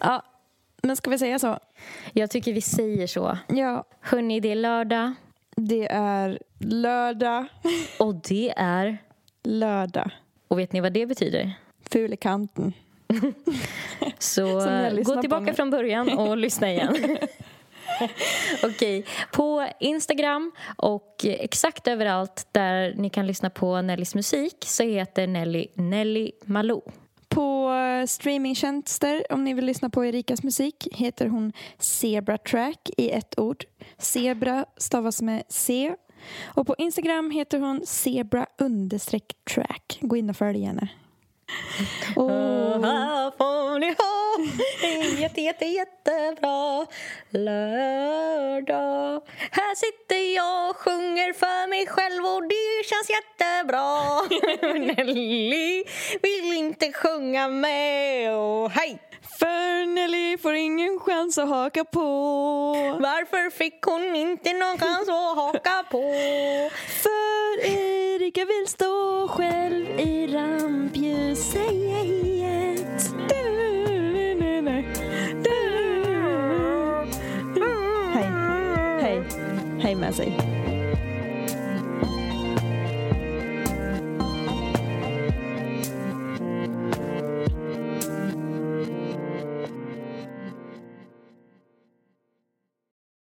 ja, men ska vi säga så? Jag tycker vi säger så. Ja. Hörni, det är lördag. Det är lördag. Och det är? Lördag. Och vet ni vad det betyder? Ful i kanten. Så gå tillbaka från början och lyssna igen. Okej, på Instagram och exakt överallt där ni kan lyssna på Nellys musik så heter Nelly Nelly Malou. På streamingtjänster, om ni vill lyssna på Erikas musik, heter hon Zebra Track i ett ord. Zebra stavas med C. Och på Instagram heter hon Zebra understreck track. Gå in och följ henne. Oh. här får ni ha en jätte, jätte, jättebra lördag Här sitter jag och sjunger för mig själv och det känns jättebra Nelly vill inte sjunga med och hej! För Nelly får ingen chans att haka på. Varför fick hon inte någon chans att haka på? För Erika vill stå själv i rampljuset. Hej. Hej. Hej med sig.